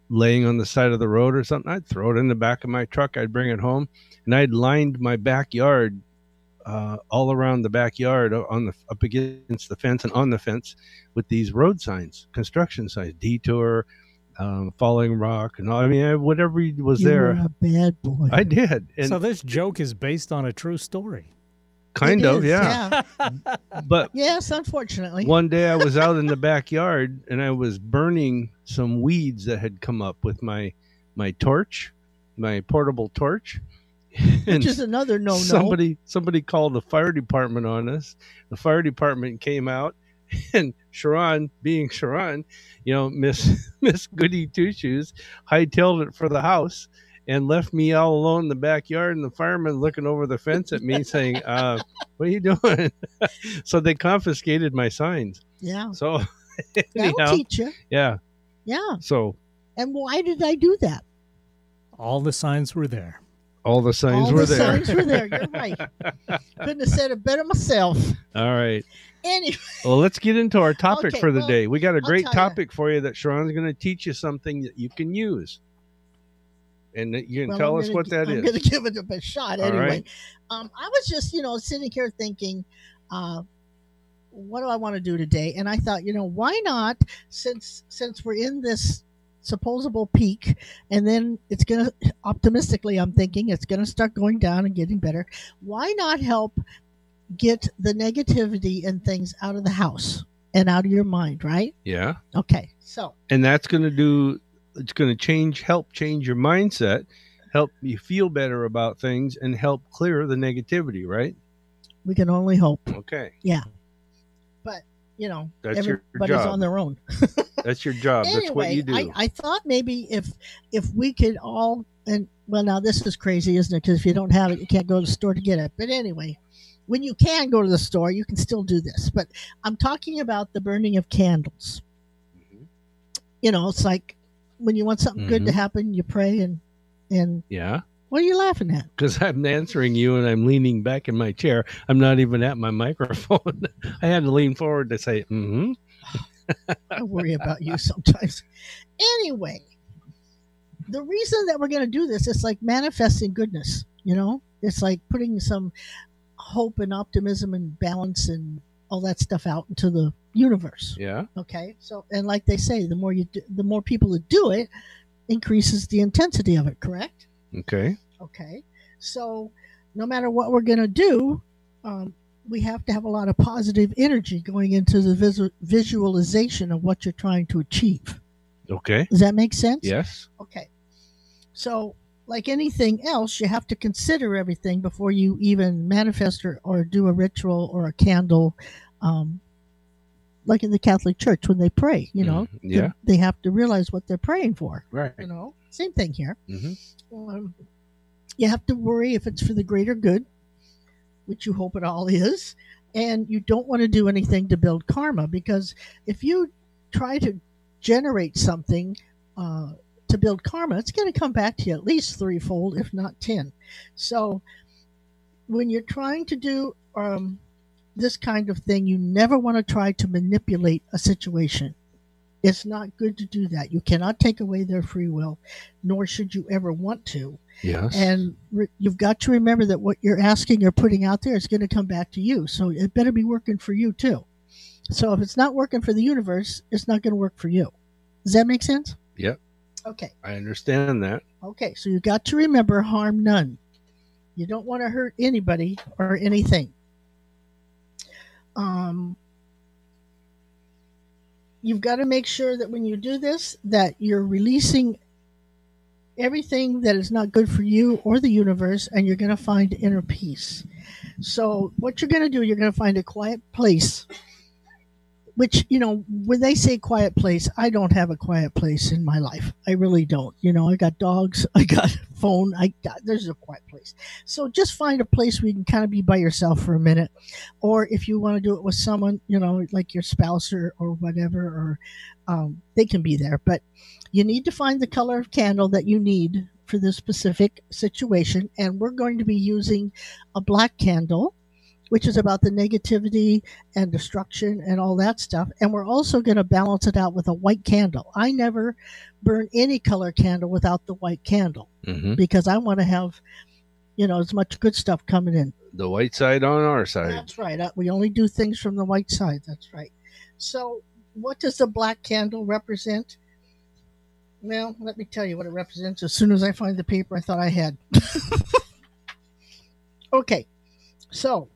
[SPEAKER 1] laying on the side of the road or something. I'd throw it in the back of my truck. I'd bring it home, and I'd lined my backyard uh, all around the backyard uh, on the up against the fence and on the fence with these road signs, construction signs, detour, um, falling rock, and all. I mean, whatever was
[SPEAKER 2] you
[SPEAKER 1] there,
[SPEAKER 2] were a bad boy.
[SPEAKER 1] I did, and
[SPEAKER 3] so this joke is based on a true story.
[SPEAKER 1] kind
[SPEAKER 2] It
[SPEAKER 1] of,
[SPEAKER 2] is,
[SPEAKER 1] yeah. But
[SPEAKER 2] Yes, unfortunately.
[SPEAKER 1] one day I was out in the backyard and I was burning some weeds that had come up with my my torch, my portable torch. and
[SPEAKER 2] Which is another no no.
[SPEAKER 1] somebody somebody called the fire department on us. The fire department came out and Sharon, being Sharon, you know, Miss Miss Goody Two Shoes, hightailed it for the house and left me all alone in the backyard and the fireman looking over the fence at me saying, uh, what are you doing? so they confiscated my signs.
[SPEAKER 2] Yeah.
[SPEAKER 1] So
[SPEAKER 2] That'll
[SPEAKER 1] anyhow,
[SPEAKER 2] teach you.
[SPEAKER 1] yeah.
[SPEAKER 2] Yeah.
[SPEAKER 1] So
[SPEAKER 2] And why did I do that?
[SPEAKER 3] All the signs were there.
[SPEAKER 1] All the signs
[SPEAKER 2] All
[SPEAKER 1] were
[SPEAKER 2] the
[SPEAKER 1] there.
[SPEAKER 2] signs were there. You're right. Couldn't have said it better myself.
[SPEAKER 1] All right.
[SPEAKER 2] Anyway,
[SPEAKER 1] Well, let's get into our topic
[SPEAKER 2] Okay,
[SPEAKER 1] for the
[SPEAKER 2] well,
[SPEAKER 1] day. We got a great topic for you that Sharon's going to teach you something that you can use. And you can
[SPEAKER 2] well,
[SPEAKER 1] tell
[SPEAKER 2] I'm
[SPEAKER 1] us
[SPEAKER 2] gonna
[SPEAKER 1] what that
[SPEAKER 2] I'm
[SPEAKER 1] is.
[SPEAKER 2] going to give it a shot
[SPEAKER 1] All
[SPEAKER 2] anyway.
[SPEAKER 1] right.
[SPEAKER 2] Um, I was just, you know, sitting here thinking, uh, what do I want to do today? And I thought, you know, why not? Since since we're in this supposable peak, and then it's going to optimistically, I'm thinking it's going to start going down and getting better. Why not help get the negativity and things out of the house and out of your mind? Right?
[SPEAKER 1] Yeah.
[SPEAKER 2] Okay. So
[SPEAKER 1] And that's going to do, it's going to change, help change your mindset, help you feel better about things, and help clear the negativity, right?
[SPEAKER 2] we can only hope.
[SPEAKER 1] Okay.
[SPEAKER 2] But you know,
[SPEAKER 1] That's your
[SPEAKER 2] everybody's
[SPEAKER 1] job.
[SPEAKER 2] on their own.
[SPEAKER 1] That's your job.
[SPEAKER 2] anyway,
[SPEAKER 1] that's what you do.
[SPEAKER 2] I, I thought maybe if if we could all and well now this is crazy, isn't it? Because if you don't have it, you can't go to the store to get it. But anyway, when you can go to the store, you can still do this. But I'm talking about the burning of candles.
[SPEAKER 1] Mhm.
[SPEAKER 2] You know, it's like when you want something good to
[SPEAKER 1] Mhm.
[SPEAKER 2] happen, you pray and and
[SPEAKER 1] yeah.
[SPEAKER 2] What are you laughing at?
[SPEAKER 1] Because I'm answering you and I'm leaning back in my chair. I'm not even at my microphone. I had to lean forward to say, mm-hmm.
[SPEAKER 2] I worry about you sometimes. Anyway, the reason that we're going to do this is like manifesting goodness, you know? It's like putting some hope and optimism and balance and all that stuff out into the universe.
[SPEAKER 1] Yeah.
[SPEAKER 2] Okay? So and like they say, the more you do, the more people that do it increases the intensity of it, correct?
[SPEAKER 1] Okay.
[SPEAKER 2] Okay. So no matter what we're going to do, um, we have to have a lot of positive energy going into the visu- visualization of what you're trying to achieve.
[SPEAKER 1] Okay.
[SPEAKER 2] Does that make sense?
[SPEAKER 1] Yes.
[SPEAKER 2] Okay. So, like anything else, you have to consider everything before you even manifest or, or do a ritual or a candle. Um, like in the Catholic Church when they pray, you know,
[SPEAKER 1] Mm, yeah.
[SPEAKER 2] they, they have to realize what they're praying for.
[SPEAKER 1] Right.
[SPEAKER 2] You know, same thing here.
[SPEAKER 1] Mhm.
[SPEAKER 2] Um, you have to worry if it's for the greater good, which you hope it all is, and you don't want to do anything to build karma because if you try to generate something uh, to build karma, it's going to come back to you at least threefold, if not ten. So when you're trying to do um, this kind of thing, you never want to try to manipulate a situation. It's not good to do that. You cannot take away their free will, nor should you ever want to.
[SPEAKER 1] Yes.
[SPEAKER 2] And re- you've got to remember that what you're asking or putting out there is going to come back to you. So it better be working for you too. So if it's not working for the universe, it's not going to work for you. Does that make sense?
[SPEAKER 1] Yep.
[SPEAKER 2] Okay.
[SPEAKER 1] I understand that.
[SPEAKER 2] Okay. So you got to remember harm none. You don't want to hurt anybody or anything. Um, you've got to make sure that when you do this, that you're releasing everything that is not good for you or the universe, and you're going to find inner peace. So, what you're going to do, you're going to find a quiet place. Which you know, when they say quiet place, I don't have a quiet place in my life. I really don't. You know, I got dogs, I got phone, I got there's a quiet place. So just find a place where you can kind of be by yourself for a minute, or if you want to do it with someone, you know, like your spouse or or whatever, or um, they can be there. But you need to find the color of candle that you need for this specific situation, and we're going to be using a black candle which is about the negativity and destruction and all that stuff. And we're also going to balance it out with a white candle. I never burn any color candle without the white candle
[SPEAKER 1] hmm
[SPEAKER 2] because I want to have, you know, as much good stuff coming in.
[SPEAKER 1] The white side on our side.
[SPEAKER 2] That's right. Uh, We only do things from the white side. That's right. So, what does the black candle represent? Well, let me tell you what it represents as soon as I find the paper I thought I had. okay, so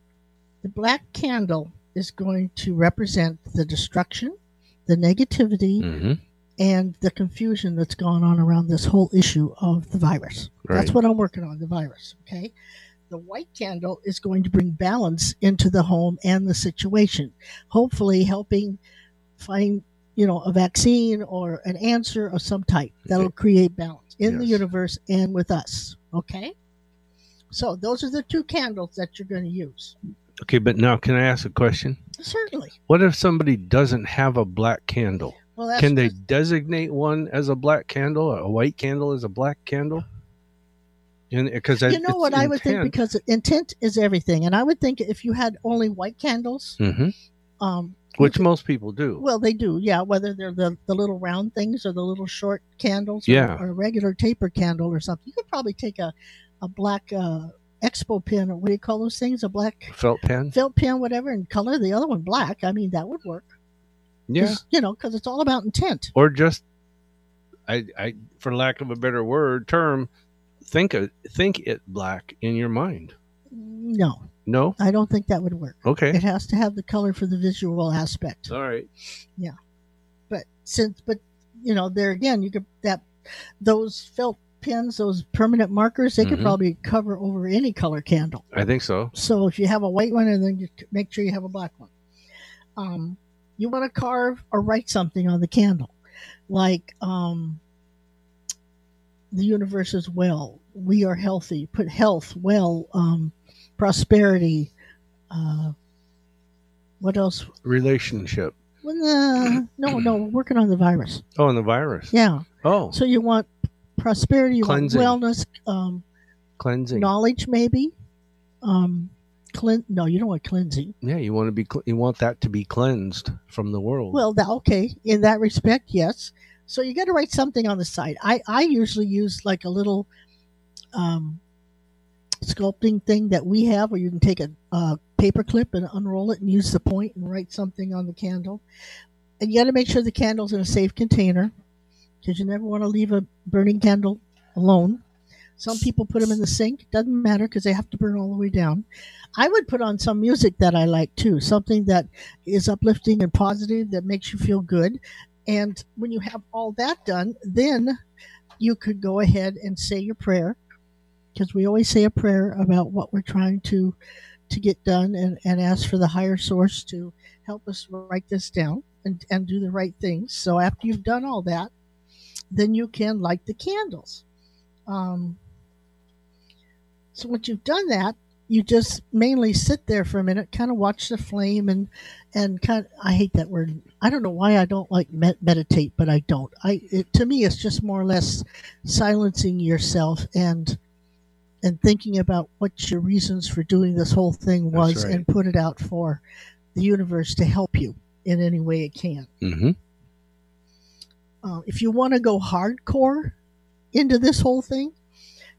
[SPEAKER 2] the black candle is going to represent the destruction, the negativity,
[SPEAKER 1] hmm
[SPEAKER 2] and the confusion that's gone on around this whole issue of the virus. That's what I'm working on, the virus. Okay. The white candle is going to bring balance into the home and the situation, hopefully helping find, you know, a vaccine or an answer of some type that'll create balance in the universe and with us. Okay. So those are the two candles that you're going to use.
[SPEAKER 1] Okay, but now can I ask a question?
[SPEAKER 2] Certainly.
[SPEAKER 1] What if somebody doesn't have a black candle?
[SPEAKER 2] Well, that's
[SPEAKER 1] Can they designate one as a black candle, a white candle as a black candle? And Because
[SPEAKER 2] you know what I would think because intent is everything, and I would think if you had only white candles,
[SPEAKER 1] hmm
[SPEAKER 2] um,
[SPEAKER 1] which most people do.
[SPEAKER 2] well, they do, yeah. Whether they're the, the little round things or the little short candles, or-
[SPEAKER 1] Yeah.
[SPEAKER 2] or, a regular taper candle or something, you could probably take a a black uh, expo pin or what do you call those things? A black
[SPEAKER 1] Felt pen.
[SPEAKER 2] felt pen, whatever, and color the other one black. I mean, that would work.
[SPEAKER 1] Yeah,
[SPEAKER 2] you know, because it's all about intent.
[SPEAKER 1] Or just, I, I, for lack of a better word, term, think of, think it black in your mind.
[SPEAKER 2] No,
[SPEAKER 1] No.
[SPEAKER 2] I don't think that would work.
[SPEAKER 1] Okay.
[SPEAKER 2] It has to have the color for the visual aspect.
[SPEAKER 1] All right.
[SPEAKER 2] Yeah, but since but you know there again you could that those felt pins those permanent markers they could
[SPEAKER 1] Mhm.
[SPEAKER 2] probably cover over any color candle
[SPEAKER 1] I think so.
[SPEAKER 2] so if you have a white one and then you make sure you have a black one um you want to carve or write something on the candle like um the universe is well we are healthy put health well um prosperity uh what else
[SPEAKER 1] Relationship.
[SPEAKER 2] well, uh, no no we're working on the virus
[SPEAKER 1] Oh, and the virus.
[SPEAKER 2] yeah
[SPEAKER 1] Oh,
[SPEAKER 2] so you want prosperity,
[SPEAKER 1] Cleansing.
[SPEAKER 2] wellness, um,
[SPEAKER 1] Cleansing.
[SPEAKER 2] knowledge, maybe. Um, clean. No, you don't want cleansing.
[SPEAKER 1] Yeah, you want to be. cl- You want that to be cleansed from the world.
[SPEAKER 2] Well, that, okay. In that respect, yes. So you got to write something on the side. I I usually use like a little um, sculpting thing that we have, where you can take a, a paper clip and unroll it and use the point and write something on the candle. And you got to make sure the candle's in a safe container because you never want to leave a burning candle alone. Some people put them in the sink. Doesn't matter because they have to burn all the way down. I would put on some music that I like too, something that is uplifting and positive that makes you feel good. And when you have all that done, then you could go ahead and say your prayer because we always say a prayer about what we're trying to to get done and, and ask for the higher source to help us write this down and, and do the right things. So after you've done all that, then you can light the candles. Um, so once you've done that, you just mainly sit there for a minute, kind of watch the flame, and and kind. Of, I hate that word. I don't know why I don't like med- meditate, but I don't. I it, to me, it's just more or less silencing yourself and and thinking about what your reasons for doing this whole thing was,
[SPEAKER 1] right.
[SPEAKER 2] and put it out for the universe to help you in any way it can.
[SPEAKER 1] mm-hmm.
[SPEAKER 2] Uh, if you want to go hardcore into this whole thing,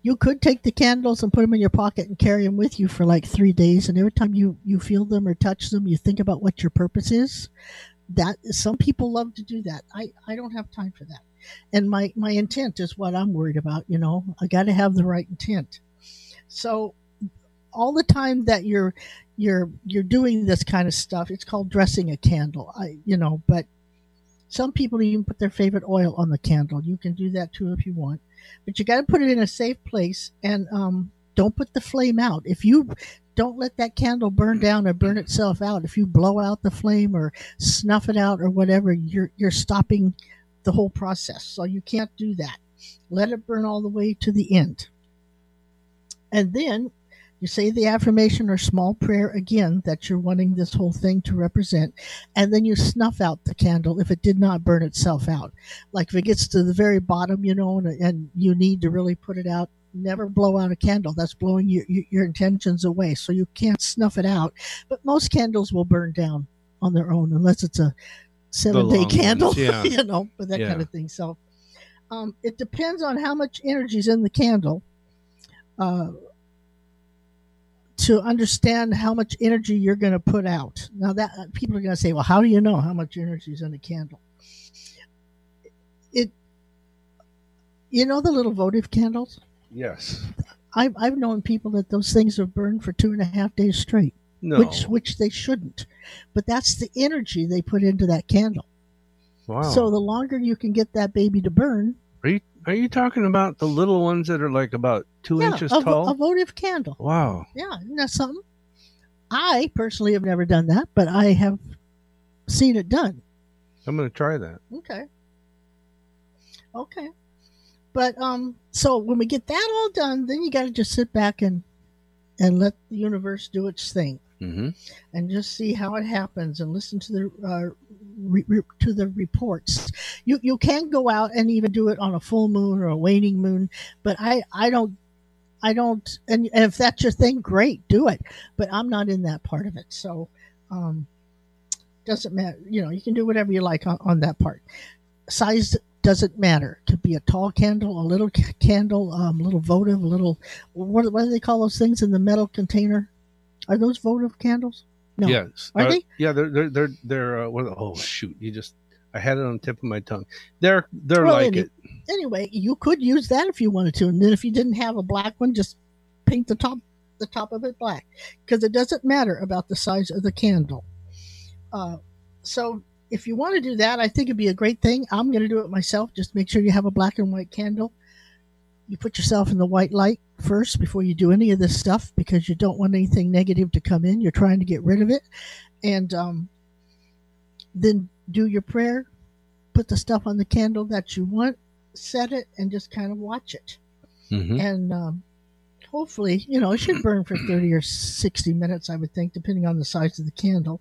[SPEAKER 2] you could take the candles and put them in your pocket and carry them with you for like three days. And every time you you feel them or touch them, you think about what your purpose is. That some people love to do that. I I don't have time for that. And my my intent is what I'm worried about. You know, I got to have the right intent. So all the time that you're you're you're doing this kind of stuff, it's called dressing a candle. I you know, but some people even put their favorite oil on the candle. You can do that too if you want, but you got to put it in a safe place and um, don't put the flame out. If you don't let that candle burn down or burn itself out, if you blow out the flame or snuff it out or whatever, you're you're stopping the whole process. So you can't do that. Let it burn all the way to the end, and then you say the affirmation or small prayer again that you're wanting this whole thing to represent, and then you snuff out the candle if it did not burn itself out. Like if it gets to the very bottom, you know, and, and you need to really put it out, never blow out a candle. That's blowing your, your, intentions away. So you can't snuff it out. But most candles will burn down on their own unless it's a seven day candle,
[SPEAKER 1] ones, yeah.
[SPEAKER 2] you know, but that
[SPEAKER 1] Yeah.
[SPEAKER 2] kind of thing. So um, it depends on how much energy is in the candle. Uh, to understand how much energy you're going to put out. Now that uh, people are going to say, "Well, how do you know how much energy is in a candle?" It, you know, the little votive candles.
[SPEAKER 1] Yes.
[SPEAKER 2] I've I've known people that those things have burned for two and a half days straight,
[SPEAKER 1] No.
[SPEAKER 2] which which they shouldn't. But that's the energy they put into that candle.
[SPEAKER 1] wow.
[SPEAKER 2] So the longer you can get that baby to burn,
[SPEAKER 1] are you are you talking about the little ones that are like about two
[SPEAKER 2] yeah,
[SPEAKER 1] inches
[SPEAKER 2] a,
[SPEAKER 1] tall?
[SPEAKER 2] a votive candle.
[SPEAKER 1] wow.
[SPEAKER 2] Yeah, isn't that something? I personally have never done that, but I have seen it done.
[SPEAKER 1] I'm gonna try that.
[SPEAKER 2] Okay. Okay. But um so when we get that all done, then you got to just sit back and and let the universe do its thing
[SPEAKER 1] Mm-hmm.
[SPEAKER 2] and just see how it happens and listen to the uh, re- to the reports. You you can go out and even do it on a full moon or a waning moon, but I I don't I don't and if that's your thing, great, do it. But I'm not in that part of it, so um, doesn't matter. You know, you can do whatever you like on, on that part. Size doesn't matter. Could be a tall candle, a little candle, um, little votive, a little. What, what do they call those things in the metal container? Are those votive candles? No.
[SPEAKER 1] Yes.
[SPEAKER 2] Are
[SPEAKER 1] Uh,
[SPEAKER 2] they?
[SPEAKER 1] Yeah, they're they're they're they're. Uh, what, oh shoot! You just I had it on the tip of my tongue. They're they're
[SPEAKER 2] Well,
[SPEAKER 1] like
[SPEAKER 2] any-
[SPEAKER 1] it.
[SPEAKER 2] Anyway, you could use that if you wanted to, and then if you didn't have a black one, just paint the top the top of it black because it doesn't matter about the size of the candle. Uh, so if you want to do that, I think it'd be a great thing. I'm going to do it myself. Just make sure you have a black and white candle. You put yourself in the white light first before you do any of this stuff because you don't want anything negative to come in. You're trying to get rid of it, and um, then do your prayer. Put the stuff on the candle that you want set it and just kind of watch it.
[SPEAKER 1] Mm-hmm.
[SPEAKER 2] And um, hopefully, you know, it should burn for 30 or 60 minutes, I would think, depending on the size of the candle.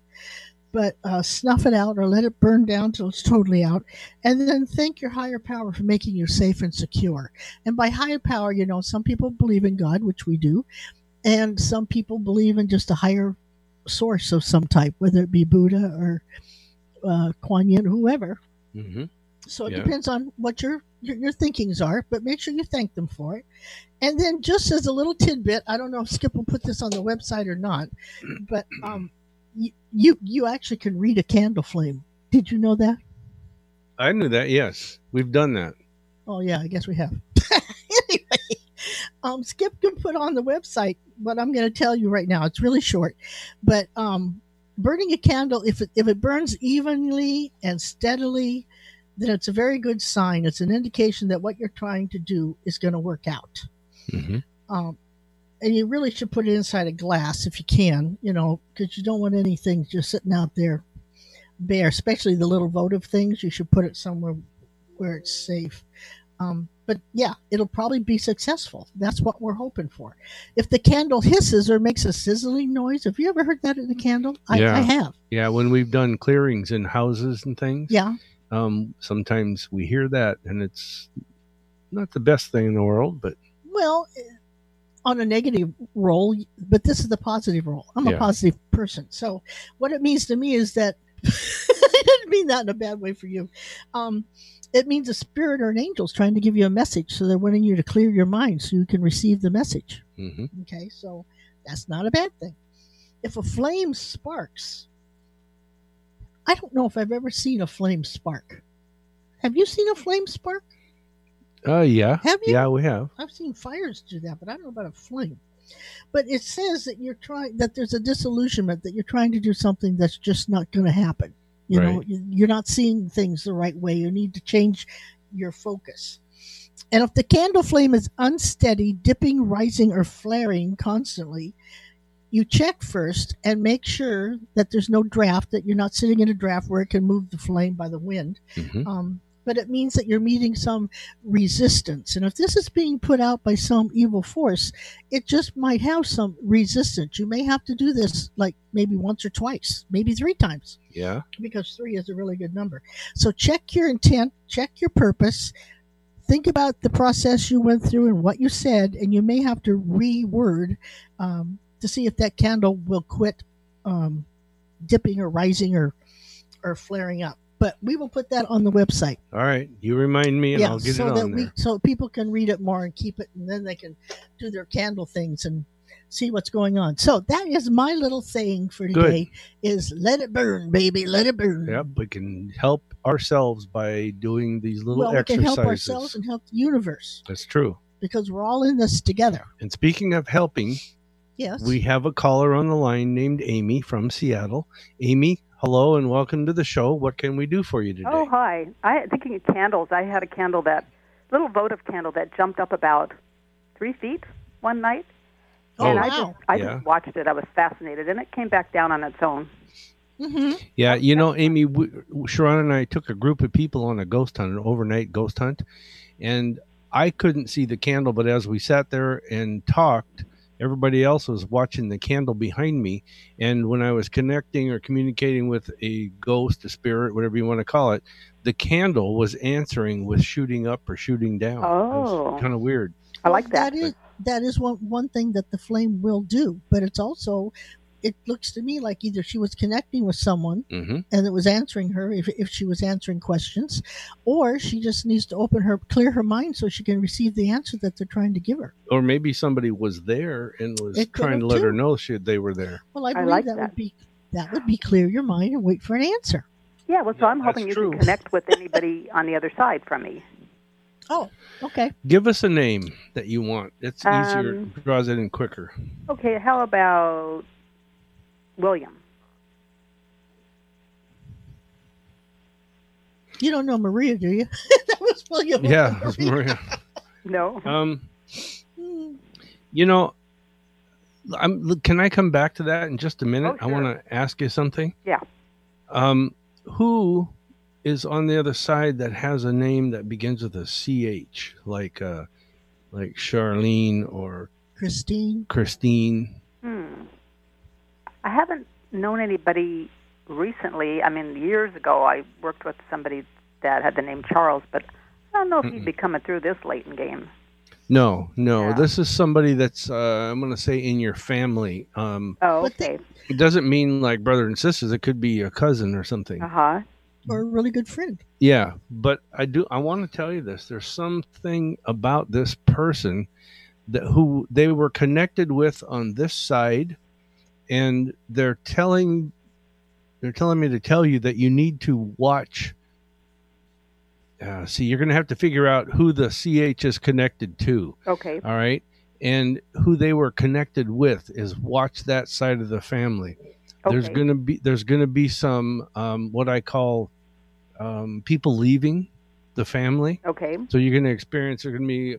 [SPEAKER 2] But uh, snuff it out or let it burn down till it's totally out. And then thank your higher power for making you safe and secure. And by higher power, you know, some people believe in God, which we do, and some people believe in just a higher source of some type, whether it be Buddha or uh, Kuan Yin, whoever.
[SPEAKER 1] hmm
[SPEAKER 2] So it
[SPEAKER 1] Yeah.
[SPEAKER 2] depends on what your, your your thinkings are, but make sure you thank them for it. And then, just as a little tidbit, I don't know if Skip will put this on the website or not, but um, you you, actually can read a candle flame. Did you know that?
[SPEAKER 1] I knew that. Yes, we've done that.
[SPEAKER 2] Oh yeah, I guess we have. anyway, um, Skip can put on the website what I'm going to tell you right now. It's really short, but um, burning a candle if it if it burns evenly and steadily, then it's a very good sign. It's an indication that what you're trying to do is going to work out.
[SPEAKER 1] hmm
[SPEAKER 2] Um, and you really should put it inside a glass if you can, you know, because you don't want anything just sitting out there bare, especially the little votive things. You should put it somewhere where it's safe. Um, but yeah, it'll probably be successful. That's what we're hoping for. If the candle hisses or makes a sizzling noise, have you ever heard that in a candle? I,
[SPEAKER 1] Yeah.
[SPEAKER 2] I have.
[SPEAKER 1] Yeah, when we've done clearings in houses and things,
[SPEAKER 2] Yeah.
[SPEAKER 1] um, sometimes we hear that, and it's not the best thing in the world, but
[SPEAKER 2] Well, on a negative role, but this is the positive role. I'm
[SPEAKER 1] Yeah.
[SPEAKER 2] a positive person. So what it means to me is that I didn't mean that in a bad way for you. Um, it means a spirit or an angel's trying to give you a message. So they're wanting you to clear your mind so you can receive the message.
[SPEAKER 1] hmm
[SPEAKER 2] Okay, so that's not a bad thing. If a flame sparks, I don't know if I've ever seen a flame spark. Have you seen a flame spark?
[SPEAKER 1] Uh, yeah,
[SPEAKER 2] Have you?
[SPEAKER 1] yeah, we have.
[SPEAKER 2] I've seen fires do that, but I don't know about a flame. But it says that you're trying that there's a disillusionment that you're trying to do something that's just not going to happen. You know,
[SPEAKER 1] Right.
[SPEAKER 2] you- you're not seeing things the right way. You need to change your focus. And if the candle flame is unsteady, dipping, rising, or flaring constantly, you check first and make sure that there's no draft, that you're not sitting in a draft where it can move the flame by the wind
[SPEAKER 1] hmm
[SPEAKER 2] um, but it means that you're meeting some resistance. And if this is being put out by some evil force, it just might have some resistance. You may have to do this like maybe once or twice, maybe three times,
[SPEAKER 1] Yeah,
[SPEAKER 2] because three is a really good number. So check your intent, check your purpose. Think about the process you went through and what you said, and you may have to reword um, to see if that candle will quit um, dipping or rising or or flaring up. But we will put that on the website
[SPEAKER 1] all right. You remind me, and I'll get
[SPEAKER 2] so
[SPEAKER 1] it
[SPEAKER 2] that
[SPEAKER 1] on
[SPEAKER 2] we
[SPEAKER 1] there.
[SPEAKER 2] so people can read it more and keep it, and then they can do their candle things and see what's going on. So that is my little saying for
[SPEAKER 1] Good.
[SPEAKER 2] today: is let it burn, baby, let it burn.
[SPEAKER 1] Yep, we can help ourselves by doing these little
[SPEAKER 2] Well, we can help ourselves and help the universe
[SPEAKER 1] That's true.
[SPEAKER 2] because we're all in this together.
[SPEAKER 1] And speaking of helping,
[SPEAKER 2] Yes.
[SPEAKER 1] we have a caller on the line named Amy from Seattle. Amy, hello and welcome to the show. What can we do for you today?
[SPEAKER 9] Oh, hi. I thinking of candles. I had a candle that little votive candle that jumped up about three feet one night,
[SPEAKER 1] Oh,
[SPEAKER 9] and I
[SPEAKER 2] wow.
[SPEAKER 9] just I
[SPEAKER 1] Yeah.
[SPEAKER 9] just watched it. I was fascinated, and it came back down on its own.
[SPEAKER 2] Mm-hmm.
[SPEAKER 1] Yeah, you know, Amy, we, Sha'ron and I took a group of people on a ghost hunt, an overnight ghost hunt, and I couldn't see the candle, but as we sat there and talked, everybody else was watching the candle behind me. And when I was connecting or communicating with a ghost, a spirit, whatever you want to call it, the candle was answering with shooting up or shooting down.
[SPEAKER 9] Oh.
[SPEAKER 1] kind of weird.
[SPEAKER 9] I like that.
[SPEAKER 2] That is that is one one thing that the flame will do, but it's also it looks to me like either she was connecting with someone
[SPEAKER 1] hmm
[SPEAKER 2] and it was answering her if, if she was answering questions or she just needs to open her clear her mind so she can receive the answer that they're trying to give her
[SPEAKER 1] Or maybe somebody was there and was
[SPEAKER 2] It
[SPEAKER 1] trying to let her know she, they were there.
[SPEAKER 2] well i
[SPEAKER 9] I
[SPEAKER 2] believe
[SPEAKER 9] like
[SPEAKER 2] that,
[SPEAKER 9] that.
[SPEAKER 2] would be that would be clear your mind and wait for an answer
[SPEAKER 9] Yeah. Well, so
[SPEAKER 1] Yeah,
[SPEAKER 9] I'm hoping you
[SPEAKER 1] that's true.
[SPEAKER 9] can connect with anybody on the other side from me.
[SPEAKER 2] oh okay
[SPEAKER 1] Give us a name that you want. It's easier,
[SPEAKER 9] Um,
[SPEAKER 1] draws it in quicker.
[SPEAKER 9] Okay. How about William?
[SPEAKER 2] you don't know maria do you that was william
[SPEAKER 1] Yeah, it's Maria.
[SPEAKER 9] No.
[SPEAKER 1] Um, you know, I'm. Can I come back to that in just a minute?
[SPEAKER 9] Oh,
[SPEAKER 1] I want to ask you something.
[SPEAKER 9] Yeah.
[SPEAKER 1] Um, who is on the other side that has a name that begins with a ch, like uh, like Charlene or
[SPEAKER 2] christine
[SPEAKER 1] Christine?
[SPEAKER 9] Hmm. I haven't known anybody recently, I mean, years ago, I worked with somebody that had the name Charles, but I don't know if he'd be coming through this late in game.
[SPEAKER 1] No, no.
[SPEAKER 9] Yeah.
[SPEAKER 1] This is somebody that's uh, I'm going to say in your family. Um,
[SPEAKER 9] Oh, okay.
[SPEAKER 1] it doesn't mean like brother and sisters. It could be a cousin or something.
[SPEAKER 9] Uh huh.
[SPEAKER 2] or a really good friend.
[SPEAKER 1] Yeah, but I do. I want to tell you this. There's something about this person that who they were connected with on this side, and they're telling they're telling me to tell you that you need to watch. Uh, see, you're going to have to figure out who the CH is connected to.
[SPEAKER 9] Okay.
[SPEAKER 1] All right, and who they were connected with is watch that side of the family
[SPEAKER 9] okay.
[SPEAKER 1] there's gonna be there's gonna be some um, what I call um, people leaving the family.
[SPEAKER 9] Okay.
[SPEAKER 1] So you're gonna experience there's gonna be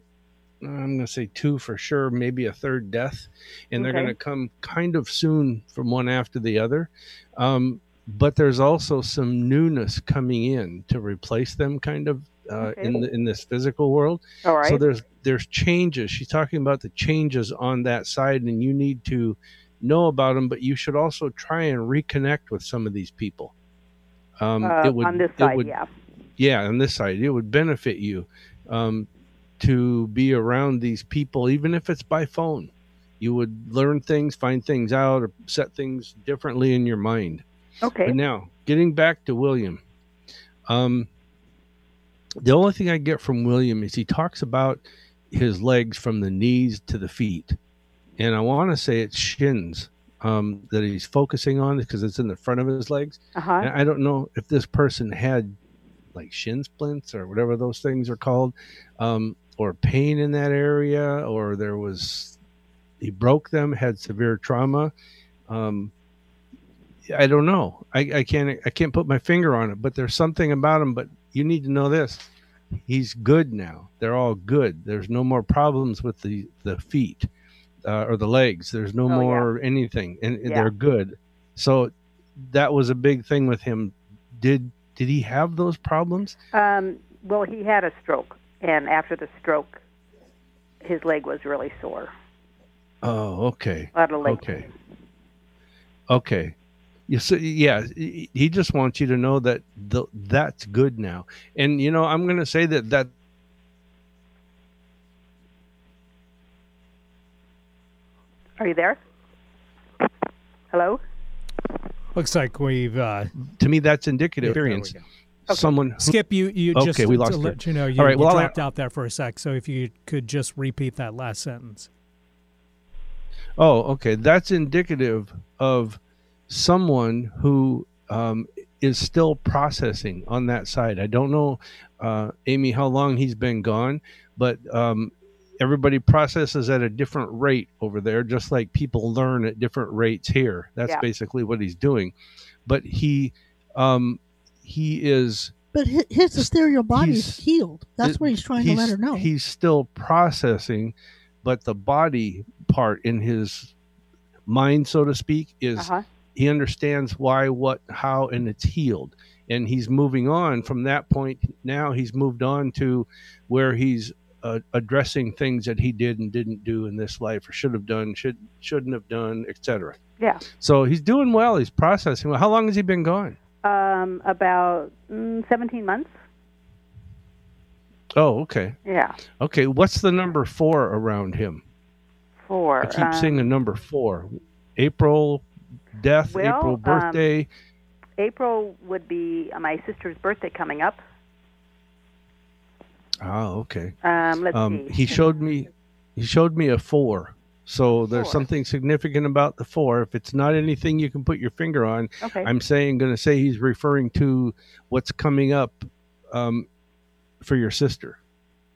[SPEAKER 1] I'm gonna say two for sure, maybe a third death, and they're gonna come kind of soon from one after the other. Um, but there's also some newness coming in to replace them, kind of uh, in the, in this physical world.
[SPEAKER 9] All right.
[SPEAKER 1] So there's there's changes. She's talking about the changes on that side, and you need to know about them. But you should also try and reconnect with some of these people. Um,
[SPEAKER 9] uh,
[SPEAKER 1] it would,
[SPEAKER 9] on this
[SPEAKER 1] it
[SPEAKER 9] side,
[SPEAKER 1] would-
[SPEAKER 9] yeah.
[SPEAKER 1] yeah, on this side, it would benefit you um, to be around these people, even if it's by phone. You would learn things, find things out, or set things differently in your mind.
[SPEAKER 9] Okay.
[SPEAKER 1] But now, getting back to William, um, the only thing I get from William is he talks about his legs from the knees to the feet, and I want to say it's shins um, that he's focusing on because it's in the front of his legs.
[SPEAKER 9] Uh huh.
[SPEAKER 1] And I don't know if this person had like shin splints or whatever those things are called, um, or pain in that area, or there was he broke them, had severe trauma. Um, I don't know. I, I can't I can't put my finger on it, but there's something about him. But you need to know this: he's good now. They're all good. There's no more problems with the the feet uh, or the legs. There's no
[SPEAKER 9] Oh, yeah.
[SPEAKER 1] more anything, and
[SPEAKER 9] Yeah.
[SPEAKER 1] they're good. So that was a big thing with him. Did did he have those problems?
[SPEAKER 9] Um, well, he had a stroke, and after the stroke, his leg was really sore.
[SPEAKER 1] Oh, okay,
[SPEAKER 9] A lot of leg
[SPEAKER 1] okay,
[SPEAKER 9] pain.
[SPEAKER 1] okay. You see, yeah, he he just wants you to know that the, that's good now. And you know, I'm going to say that that
[SPEAKER 9] Are you there? Hello.
[SPEAKER 3] Looks like we've uh,
[SPEAKER 1] to me that's indicative
[SPEAKER 3] Yeah, there we
[SPEAKER 1] experience.
[SPEAKER 3] Go.
[SPEAKER 1] Someone who-
[SPEAKER 3] Skip. You you
[SPEAKER 1] Okay,
[SPEAKER 3] just
[SPEAKER 1] we lost her.
[SPEAKER 3] let you know you,
[SPEAKER 1] All right,
[SPEAKER 3] you
[SPEAKER 1] well, I'll-
[SPEAKER 3] dropped out there for a sec. So if you could just repeat that last sentence.
[SPEAKER 1] Oh, okay. That's indicative of someone who um, is still processing on that side. I don't know, uh, Amy, how long he's been gone, but um, everybody processes at a different rate over there, just like people learn at different rates here. That's
[SPEAKER 9] Yeah.
[SPEAKER 1] basically what he's doing. But he, um, he is.
[SPEAKER 2] But his, his ethereal body is healed. That's
[SPEAKER 1] it-
[SPEAKER 2] what he's trying to let her know.
[SPEAKER 1] He's still processing, but the body part in his mind, so to speak, is
[SPEAKER 9] Uh huh.
[SPEAKER 1] he understands why, what, how, and it's healed. And he's moving on from that point. Now he's moved on to where he's uh, addressing things that he did and didn't do in this life, or should have done, should shouldn't have done, etc.
[SPEAKER 9] Yeah.
[SPEAKER 1] So he's doing well. He's processing well. How long has he been gone?
[SPEAKER 9] Um, about mm, 17 months.
[SPEAKER 1] Oh, okay,
[SPEAKER 9] Yeah.
[SPEAKER 1] okay. What's the number four around him?
[SPEAKER 9] Four.
[SPEAKER 1] I keep
[SPEAKER 9] um,
[SPEAKER 1] seeing a number four. April death,
[SPEAKER 9] Well,
[SPEAKER 1] April
[SPEAKER 9] um,
[SPEAKER 1] birthday.
[SPEAKER 9] April would be uh, my sister's birthday coming up.
[SPEAKER 1] oh, okay.
[SPEAKER 9] Um, let's
[SPEAKER 1] um,
[SPEAKER 9] see.
[SPEAKER 1] he showed me he showed me a four so there's
[SPEAKER 9] Four.
[SPEAKER 1] something significant about the four if it's not anything you can put your finger on
[SPEAKER 9] Okay.
[SPEAKER 1] i'm saying going to say he's referring to what's coming up um, for your sister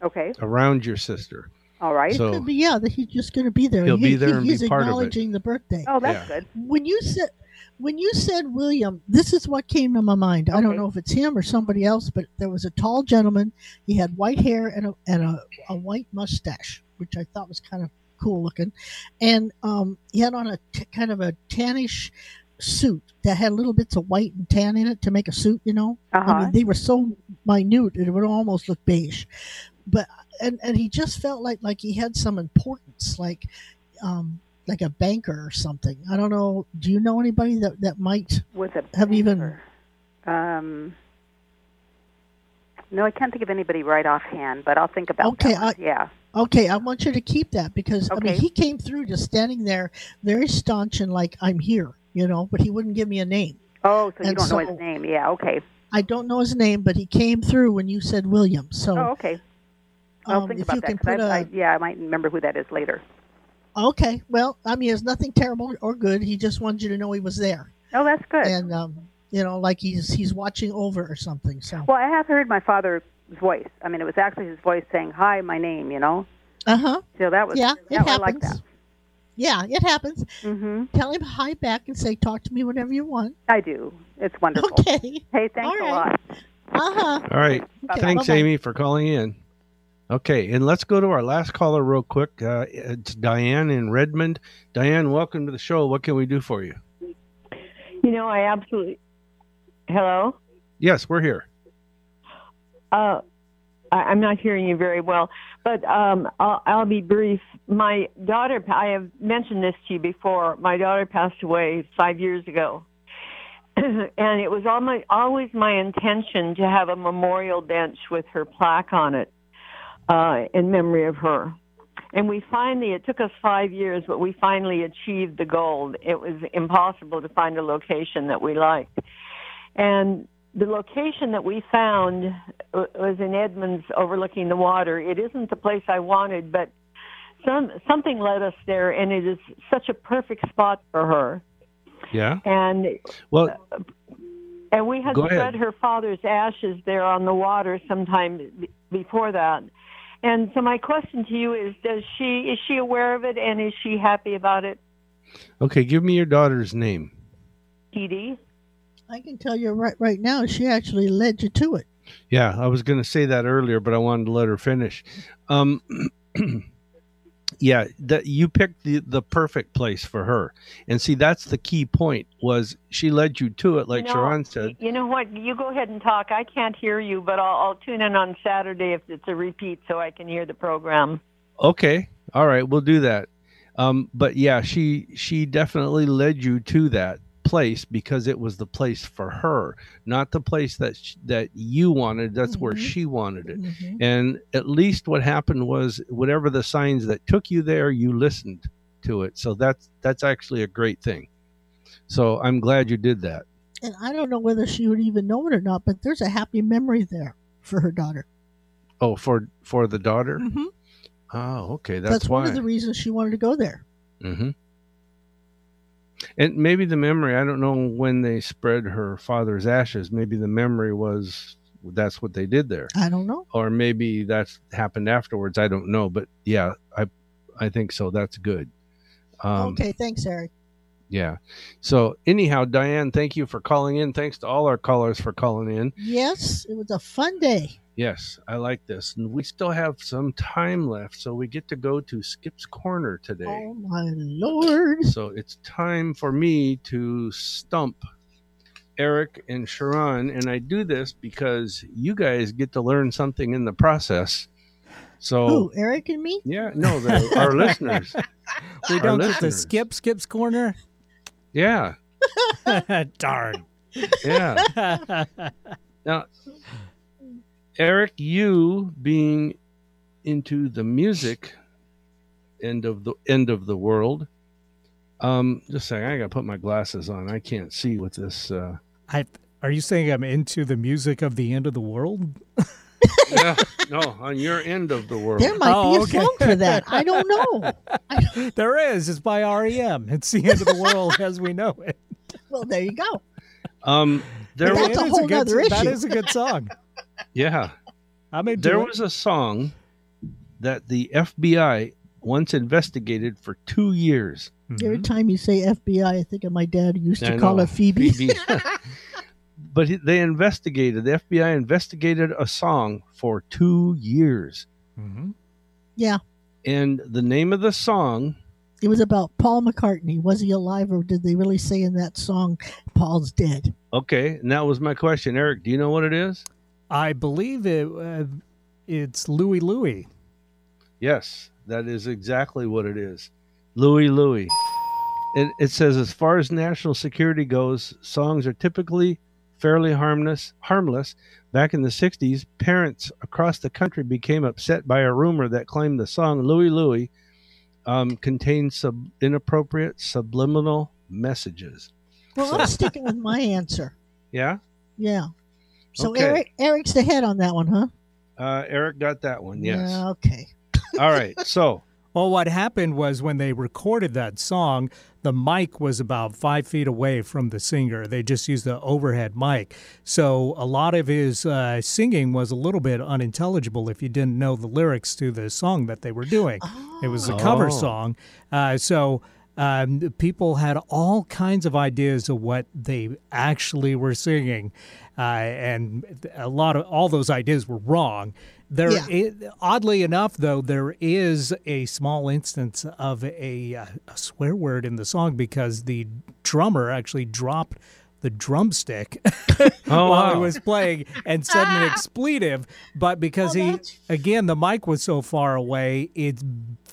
[SPEAKER 9] okay.
[SPEAKER 1] around your sister
[SPEAKER 9] All right.
[SPEAKER 1] so
[SPEAKER 2] be, yeah, that he's just going to be there.
[SPEAKER 1] He'll
[SPEAKER 2] He-
[SPEAKER 1] be there
[SPEAKER 2] he-
[SPEAKER 1] and be
[SPEAKER 2] he's
[SPEAKER 1] part of it.
[SPEAKER 2] acknowledging the birthday.
[SPEAKER 9] oh, that's
[SPEAKER 1] yeah.
[SPEAKER 9] good.
[SPEAKER 2] When you said when you said William, this is what came to my mind. I don't know if it's him or somebody else, but there was a tall gentleman. He had white hair and a and a, a white mustache, which I thought was kind of cool looking, and um, he had on a t- kind of a tannish suit that had little bits of white and tan in it to make a suit. You know,
[SPEAKER 9] Uh
[SPEAKER 2] I mean, they were so minute it would almost look beige. But and and he just felt like like he had some importance, like um like a banker or something. I don't know. Do you know anybody that that might
[SPEAKER 9] a
[SPEAKER 2] have even?
[SPEAKER 9] Um, no, I can't think of anybody right offhand, but I'll think about
[SPEAKER 2] Okay,
[SPEAKER 9] that. one.
[SPEAKER 2] I-
[SPEAKER 9] yeah.
[SPEAKER 2] Okay, I want you to keep that because I mean he came through just standing there, very staunch and like I'm here, you know, but he wouldn't give me a name.
[SPEAKER 9] Oh, so you don't know his name? Yeah. Okay.
[SPEAKER 2] I don't know his name, but he came through when you said William. So
[SPEAKER 9] oh, okay. I'll
[SPEAKER 2] um,
[SPEAKER 9] think
[SPEAKER 2] if
[SPEAKER 9] about
[SPEAKER 2] you
[SPEAKER 9] that.
[SPEAKER 2] can
[SPEAKER 9] 'cause
[SPEAKER 2] put
[SPEAKER 9] I,
[SPEAKER 2] a
[SPEAKER 9] I, yeah, I might remember who that is later.
[SPEAKER 2] okay, well, I mean, it's nothing terrible or good. He just wanted you to know he was there,
[SPEAKER 9] Oh, that's good.
[SPEAKER 2] and um, you know, like he's he's watching over or something. So
[SPEAKER 9] well, I have heard my father's voice. I mean, it was actually his voice saying, "Hi, my name." You know.
[SPEAKER 2] uh huh,
[SPEAKER 9] So that was
[SPEAKER 2] yeah, it
[SPEAKER 9] that, I like
[SPEAKER 2] happens.
[SPEAKER 9] that.
[SPEAKER 2] Yeah, it happens.
[SPEAKER 9] hmm
[SPEAKER 2] Tell him hi back and say, talk to me whenever you want.
[SPEAKER 9] I do. It's wonderful.
[SPEAKER 2] Okay.
[SPEAKER 9] Hey, thanks
[SPEAKER 2] All
[SPEAKER 9] a lot.
[SPEAKER 2] Uh huh.
[SPEAKER 1] All right.
[SPEAKER 9] Okay,
[SPEAKER 1] Thanks,
[SPEAKER 2] bye-bye.
[SPEAKER 1] Amy, for calling in. Okay, and let's go to our last caller real quick. Uh, it's Diane in Redmond. Diane, welcome to the show. What can we do for you?
[SPEAKER 10] You know, I absolutely. Hello.
[SPEAKER 1] Yes, we're here.
[SPEAKER 10] Uh, I, I'm not hearing you very well, but um, I'll, I'll be brief. My daughter, I have mentioned this to you before. My daughter passed away five years ago, and it was always my intention to have a memorial bench with her plaque on it uh, in memory of her. And we finally, it took us five years, but we finally achieved the goal. It was impossible to find a location that we liked. And the location that we found uh, was in Edmonds overlooking the water. It isn't the place I wanted, but some something led us there and it is such a perfect spot for her.
[SPEAKER 1] Yeah.
[SPEAKER 10] And
[SPEAKER 1] Well,
[SPEAKER 10] and we had
[SPEAKER 1] ahead.
[SPEAKER 10] spread her father's ashes there on the water sometime b- before that. And so my question to you is does she is she aware of it and is she happy about it?
[SPEAKER 1] okay, give me your daughter's name.
[SPEAKER 10] Dee?
[SPEAKER 2] I can tell you right right now, she actually led you to it.
[SPEAKER 1] Yeah, I was going to say that earlier, but I wanted to let her finish. Um, yeah, that you picked the the perfect place for her, and see that's the key point was she led you to it, like
[SPEAKER 10] you know,
[SPEAKER 1] Sha'ron said.
[SPEAKER 10] You know what? You go ahead and talk. I can't hear you, but I'll, I'll tune in on Saturday if it's a repeat so I can hear the program.
[SPEAKER 1] Okay, all right, we'll do that. Um, but yeah, she she definitely led you to that place because it was the place for her, not the place that sh- that you wanted. That's where
[SPEAKER 2] Mhm.
[SPEAKER 1] she wanted it.
[SPEAKER 2] Mhm.
[SPEAKER 1] And at least what happened was whatever the signs that took you there, you listened to it. So that's that's actually a great thing. So I'm glad you did that.
[SPEAKER 2] And I don't know whether she would even know it or not, but there's a happy memory there for her daughter.
[SPEAKER 1] Oh, for for the daughter.
[SPEAKER 2] Mhm.
[SPEAKER 1] Oh, okay. That's,
[SPEAKER 2] That's,
[SPEAKER 1] why.
[SPEAKER 2] one of the reasons she wanted to go there.
[SPEAKER 1] hmm And maybe the memory, I don't know when they spread her father's ashes. Maybe the memory was that's what they did there.
[SPEAKER 2] I don't know.
[SPEAKER 1] Or maybe that's happened afterwards. I don't know. But yeah, I I think so. That's good. Um,
[SPEAKER 2] okay, thanks, Eric.
[SPEAKER 1] Yeah. So anyhow, Diane, thank you for calling in. Thanks to all our callers for calling in.
[SPEAKER 2] Yes, it was a fun day.
[SPEAKER 1] Yes, I like this. And we still have some time left, so we get to go to Skip's Corner today.
[SPEAKER 2] Oh my lord!
[SPEAKER 1] So it's time for me to stump Eric and Sharon, and I do this because you guys get to learn something in the process. So
[SPEAKER 2] Who, Eric and me?
[SPEAKER 1] yeah, no, the, our listeners.
[SPEAKER 3] We don't get to skip Skip's corner.
[SPEAKER 1] Yeah,
[SPEAKER 3] Darn.
[SPEAKER 1] yeah. Now, Eric, you being into the music end of the end of the world. Um, just saying, I gotta put my glasses on. I can't see with this. Uh,
[SPEAKER 3] I are you saying I'm into the music of the end of the world?
[SPEAKER 1] yeah, no, on your end of the world.
[SPEAKER 2] There might
[SPEAKER 3] Oh,
[SPEAKER 2] be a
[SPEAKER 3] okay.
[SPEAKER 2] song for that. I don't know.
[SPEAKER 3] There is. It's by REM. It's the end of the world as we know it.
[SPEAKER 2] Well, there you go.
[SPEAKER 1] Um, there
[SPEAKER 2] But
[SPEAKER 1] was,
[SPEAKER 2] that's a
[SPEAKER 3] It is
[SPEAKER 2] whole
[SPEAKER 3] good,
[SPEAKER 2] nother
[SPEAKER 3] That
[SPEAKER 2] issue.
[SPEAKER 3] is a good song.
[SPEAKER 1] Yeah,
[SPEAKER 3] I'm into
[SPEAKER 1] there
[SPEAKER 3] it.
[SPEAKER 1] was a song that the FBI once investigated for two years.
[SPEAKER 2] Every
[SPEAKER 3] Mhm.
[SPEAKER 2] time you say FBI, I think of my dad who used to
[SPEAKER 1] I
[SPEAKER 2] call
[SPEAKER 1] know,
[SPEAKER 2] it Phoebe.
[SPEAKER 1] Phoebe. but they investigated. The FBI investigated a song for two years,
[SPEAKER 3] Mhm.
[SPEAKER 2] yeah,
[SPEAKER 1] and the name of the song.
[SPEAKER 2] it was about Paul McCartney. Was he alive, or did they really say in that song, "Paul's dead"?
[SPEAKER 1] Okay, and that was my question, Eric. Do you know what it is?
[SPEAKER 3] I believe it. Uh, it's Louie Louie.
[SPEAKER 1] Yes, that is exactly what it is. Louie Louie. It, it says as far as national security goes, songs are typically fairly harmless. Harmless. Back in the '60s, parents across the country became upset by a rumor that claimed the song "Louie Louie" um, contained sub- inappropriate subliminal messages.
[SPEAKER 2] Well, I'm sticking with my answer.
[SPEAKER 1] Yeah,
[SPEAKER 2] Yeah. So
[SPEAKER 1] Okay.
[SPEAKER 2] Eric, Eric's the head on that one, huh?
[SPEAKER 1] uh, Eric got that one. Yes.
[SPEAKER 2] Yeah, okay.
[SPEAKER 1] All right. So
[SPEAKER 3] Well, what happened was when they recorded that song, the mic was about five feet away from the singer. They just used the overhead mic. So a lot of his uh, singing was a little bit unintelligible if you didn't know the lyrics to the song that they were doing. It was a cover
[SPEAKER 1] Oh.
[SPEAKER 3] song. Uh, so um, people had all kinds of ideas of what they actually were singing. Uh, and a lot of all those ideas were wrong. There,
[SPEAKER 2] Yeah.
[SPEAKER 3] oddly enough, though, there is a small instance of a, uh, a swear word in the song because the drummer actually dropped the drumstick
[SPEAKER 1] Oh,
[SPEAKER 3] while he
[SPEAKER 1] wow.
[SPEAKER 3] was playing and said an expletive. But because
[SPEAKER 2] Oh,
[SPEAKER 3] he, again, the mic was so far away, it's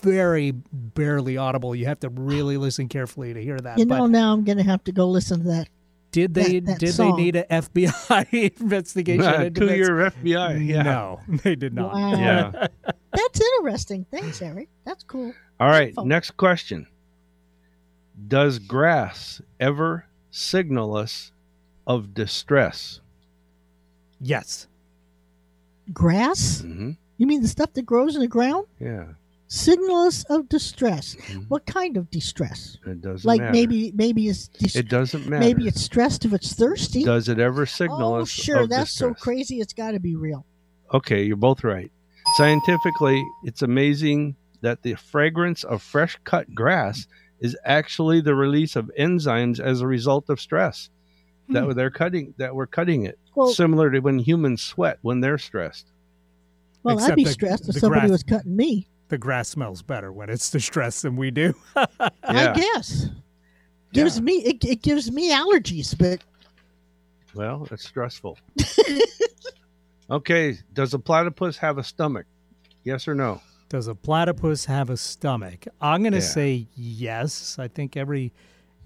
[SPEAKER 3] very barely audible. You have to really listen carefully to hear that.
[SPEAKER 2] You
[SPEAKER 3] but
[SPEAKER 2] know, now I'm going to have to go listen to that.
[SPEAKER 3] did they
[SPEAKER 2] that- that
[SPEAKER 3] did
[SPEAKER 2] song.
[SPEAKER 3] they need an FBI investigation?
[SPEAKER 1] uh,
[SPEAKER 3] into this?
[SPEAKER 1] two-year FBI. Yeah.
[SPEAKER 3] No, they did not.
[SPEAKER 2] Wow.
[SPEAKER 1] Yeah.
[SPEAKER 2] That's interesting. Thanks, Eric. That's cool.
[SPEAKER 1] All right. Next question. Does grass ever signal us of distress?
[SPEAKER 3] Yes.
[SPEAKER 2] Grass?
[SPEAKER 1] hmm
[SPEAKER 2] You mean the stuff that grows in the ground?
[SPEAKER 1] Yeah.
[SPEAKER 2] Signal us of distress.
[SPEAKER 1] Mhm.
[SPEAKER 2] What kind of distress?
[SPEAKER 1] It doesn't matter.
[SPEAKER 2] Like
[SPEAKER 1] matter.
[SPEAKER 2] maybe maybe it's dis-
[SPEAKER 1] it doesn't matter.
[SPEAKER 2] maybe it's stressed if it's thirsty.
[SPEAKER 1] Does it ever signal
[SPEAKER 2] oh,
[SPEAKER 1] us?
[SPEAKER 2] sure. That's so crazy. It's got to be real.
[SPEAKER 1] Okay, you're both right. Scientifically, it's amazing that the fragrance of fresh cut grass is actually the release of enzymes as a result of stress. That they're cutting that we're cutting it.
[SPEAKER 2] Hmm. Well-
[SPEAKER 1] Similar to when humans sweat when they're stressed.
[SPEAKER 2] Well,
[SPEAKER 3] Except
[SPEAKER 2] I'd be
[SPEAKER 3] the-
[SPEAKER 2] stressed if
[SPEAKER 3] the
[SPEAKER 2] somebody
[SPEAKER 3] grass-
[SPEAKER 2] was cutting me.
[SPEAKER 3] The grass smells better when it's distressed than we do.
[SPEAKER 1] Yeah.
[SPEAKER 2] I guess. Gives
[SPEAKER 1] Yeah.
[SPEAKER 2] me it, it gives me allergies, but
[SPEAKER 1] Well, it's stressful. okay, does a platypus have a stomach? Yes or no?
[SPEAKER 3] Does a platypus have a stomach? I'm going to
[SPEAKER 1] Yeah.
[SPEAKER 3] say yes. I think every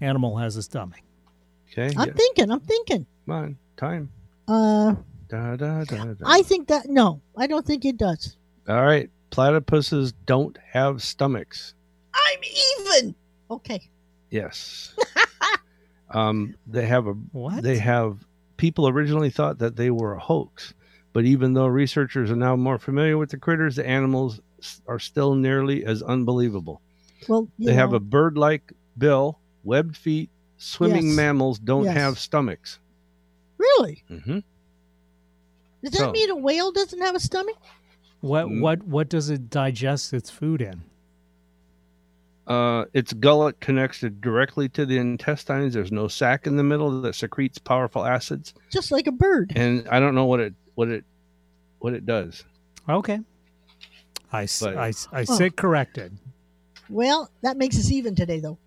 [SPEAKER 3] animal has a stomach.
[SPEAKER 1] Okay.
[SPEAKER 2] I'm
[SPEAKER 1] yeah.
[SPEAKER 2] thinking, I'm thinking.
[SPEAKER 1] Come on, time.
[SPEAKER 2] Uh,
[SPEAKER 1] Da, da, da, da.
[SPEAKER 2] I think that no, I don't think it does.
[SPEAKER 1] All right. Platypuses don't have stomachs.
[SPEAKER 2] I'm even. Okay.
[SPEAKER 1] Yes. um, they have a
[SPEAKER 3] What?
[SPEAKER 1] they have people originally thought that they were a hoax, but even though researchers are now more familiar with the critters, the animals s- are still nearly as unbelievable.
[SPEAKER 2] Well, you
[SPEAKER 1] They have a bird-like bill, webbed feet. Swimming
[SPEAKER 2] Yes.
[SPEAKER 1] mammals don't
[SPEAKER 2] Yes.
[SPEAKER 1] have stomachs.
[SPEAKER 2] really.
[SPEAKER 1] Mm-hmm.
[SPEAKER 2] Does that
[SPEAKER 1] So-
[SPEAKER 2] mean a whale doesn't have a stomach?
[SPEAKER 3] What
[SPEAKER 1] Mm.
[SPEAKER 3] what what does it digest its food in?
[SPEAKER 1] Uh, its gullet connects it directly to the intestines. There's no sac in the middle that secretes powerful acids,
[SPEAKER 2] Just like a bird.
[SPEAKER 1] and I don't know what it what it what it does.
[SPEAKER 3] Okay. I, s-
[SPEAKER 1] But-
[SPEAKER 3] I
[SPEAKER 2] Oh.
[SPEAKER 3] sit corrected.
[SPEAKER 2] Well, that makes us even today, though.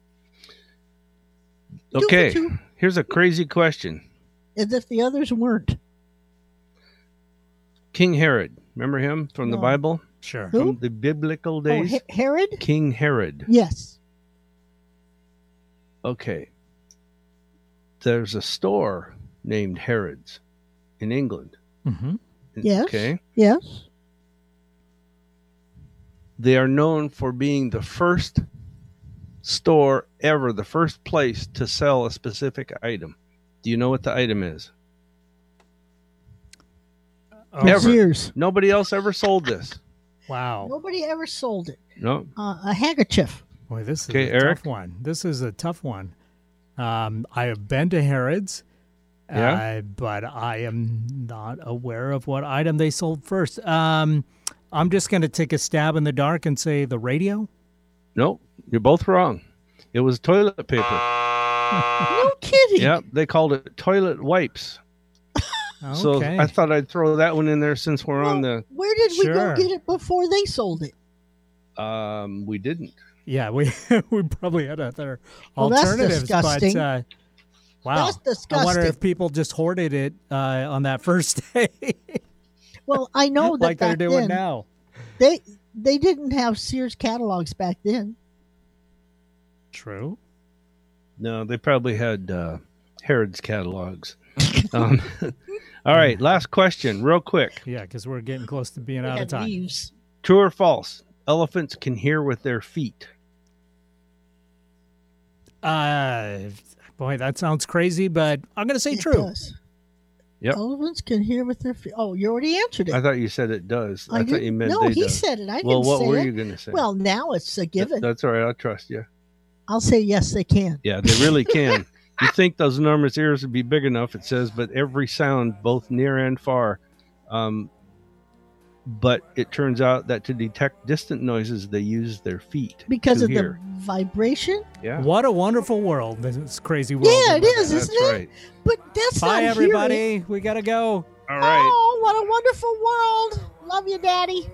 [SPEAKER 1] Okay, here's a crazy question.
[SPEAKER 2] as if the others weren't.
[SPEAKER 1] King Herod, remember him from the Bible,
[SPEAKER 3] Sure.
[SPEAKER 2] Who?
[SPEAKER 1] from the biblical
[SPEAKER 2] Oh,
[SPEAKER 1] days?
[SPEAKER 2] Herod.
[SPEAKER 1] King Herod.
[SPEAKER 2] Yes.
[SPEAKER 1] Okay. There's a store named Harrods in England.
[SPEAKER 3] hmm
[SPEAKER 2] Yes.
[SPEAKER 1] Okay.
[SPEAKER 2] Yes.
[SPEAKER 1] They are known for being the first store ever, the first place to sell a specific item. Do you know what the item is?
[SPEAKER 3] Oh,
[SPEAKER 1] Ever.
[SPEAKER 2] Sears.
[SPEAKER 1] Nobody else ever sold this.
[SPEAKER 3] Wow.
[SPEAKER 2] Nobody ever sold it.
[SPEAKER 1] No.
[SPEAKER 2] Uh, a handkerchief.
[SPEAKER 3] Boy, this is
[SPEAKER 1] Okay,
[SPEAKER 3] a
[SPEAKER 1] Eric?
[SPEAKER 3] tough one. This is a tough one. Um, I have been to Harrods,
[SPEAKER 1] Yeah?
[SPEAKER 3] uh, but I am not aware of what item they sold first. Um, I'm just going to take a stab in the dark and say the radio.
[SPEAKER 1] No. You're both wrong. It was toilet paper.
[SPEAKER 2] No kidding.
[SPEAKER 1] Yep. They called it toilet wipes.
[SPEAKER 3] okay.
[SPEAKER 1] So I thought I'd throw that one in there since we're on the.
[SPEAKER 2] Where did we
[SPEAKER 3] Sure.
[SPEAKER 2] go get it before they sold it?
[SPEAKER 1] Um, we didn't.
[SPEAKER 3] yeah, we we probably had other
[SPEAKER 2] Well, that's
[SPEAKER 3] alternatives,
[SPEAKER 2] disgusting.
[SPEAKER 3] but uh, wow,
[SPEAKER 2] That's
[SPEAKER 3] I wonder if people just hoarded it uh, on that first day,
[SPEAKER 2] Well, I know that
[SPEAKER 3] like they're
[SPEAKER 2] back
[SPEAKER 3] doing
[SPEAKER 2] then,
[SPEAKER 3] now.
[SPEAKER 2] They they didn't have Sears catalogs back then.
[SPEAKER 3] True.
[SPEAKER 1] No, they probably had uh, Harrods catalogs. um, all right, last question, real quick.
[SPEAKER 3] Yeah, because we're getting close to being
[SPEAKER 2] They
[SPEAKER 3] out of time.
[SPEAKER 2] leaves.
[SPEAKER 1] True or false? Elephants can hear with their feet.
[SPEAKER 3] Uh, boy, that sounds crazy, but I'm going to say
[SPEAKER 2] It
[SPEAKER 3] true.
[SPEAKER 2] does.
[SPEAKER 1] Yep.
[SPEAKER 2] Elephants can hear with their feet. Oh, you already answered it.
[SPEAKER 1] I thought you said it does. I,
[SPEAKER 2] I
[SPEAKER 1] thought you meant
[SPEAKER 2] no, he
[SPEAKER 1] does.
[SPEAKER 2] said it. I
[SPEAKER 1] well,
[SPEAKER 2] didn't
[SPEAKER 1] what
[SPEAKER 2] say
[SPEAKER 1] were
[SPEAKER 2] it.
[SPEAKER 1] you going to say?
[SPEAKER 2] Well, now it's a given.
[SPEAKER 1] that's all right. I'll trust you.
[SPEAKER 2] I'll say yes, they can.
[SPEAKER 1] Yeah, they really can. you think those enormous ears would be big enough? It says, but every sound, both near and far. Um, but it turns out that to detect distant noises, they use their feet
[SPEAKER 2] Because of
[SPEAKER 1] hear.
[SPEAKER 2] the vibration.
[SPEAKER 1] Yeah.
[SPEAKER 3] What a wonderful world. This crazy world.
[SPEAKER 2] Yeah, it
[SPEAKER 3] is it
[SPEAKER 2] is,
[SPEAKER 3] in.
[SPEAKER 2] isn't
[SPEAKER 1] That's
[SPEAKER 2] it?
[SPEAKER 1] right.
[SPEAKER 2] But that's
[SPEAKER 3] Bye,
[SPEAKER 2] not
[SPEAKER 3] everybody.
[SPEAKER 2] hearing.
[SPEAKER 3] We got to go.
[SPEAKER 1] All right.
[SPEAKER 2] Oh, what a wonderful world. Love you, Daddy.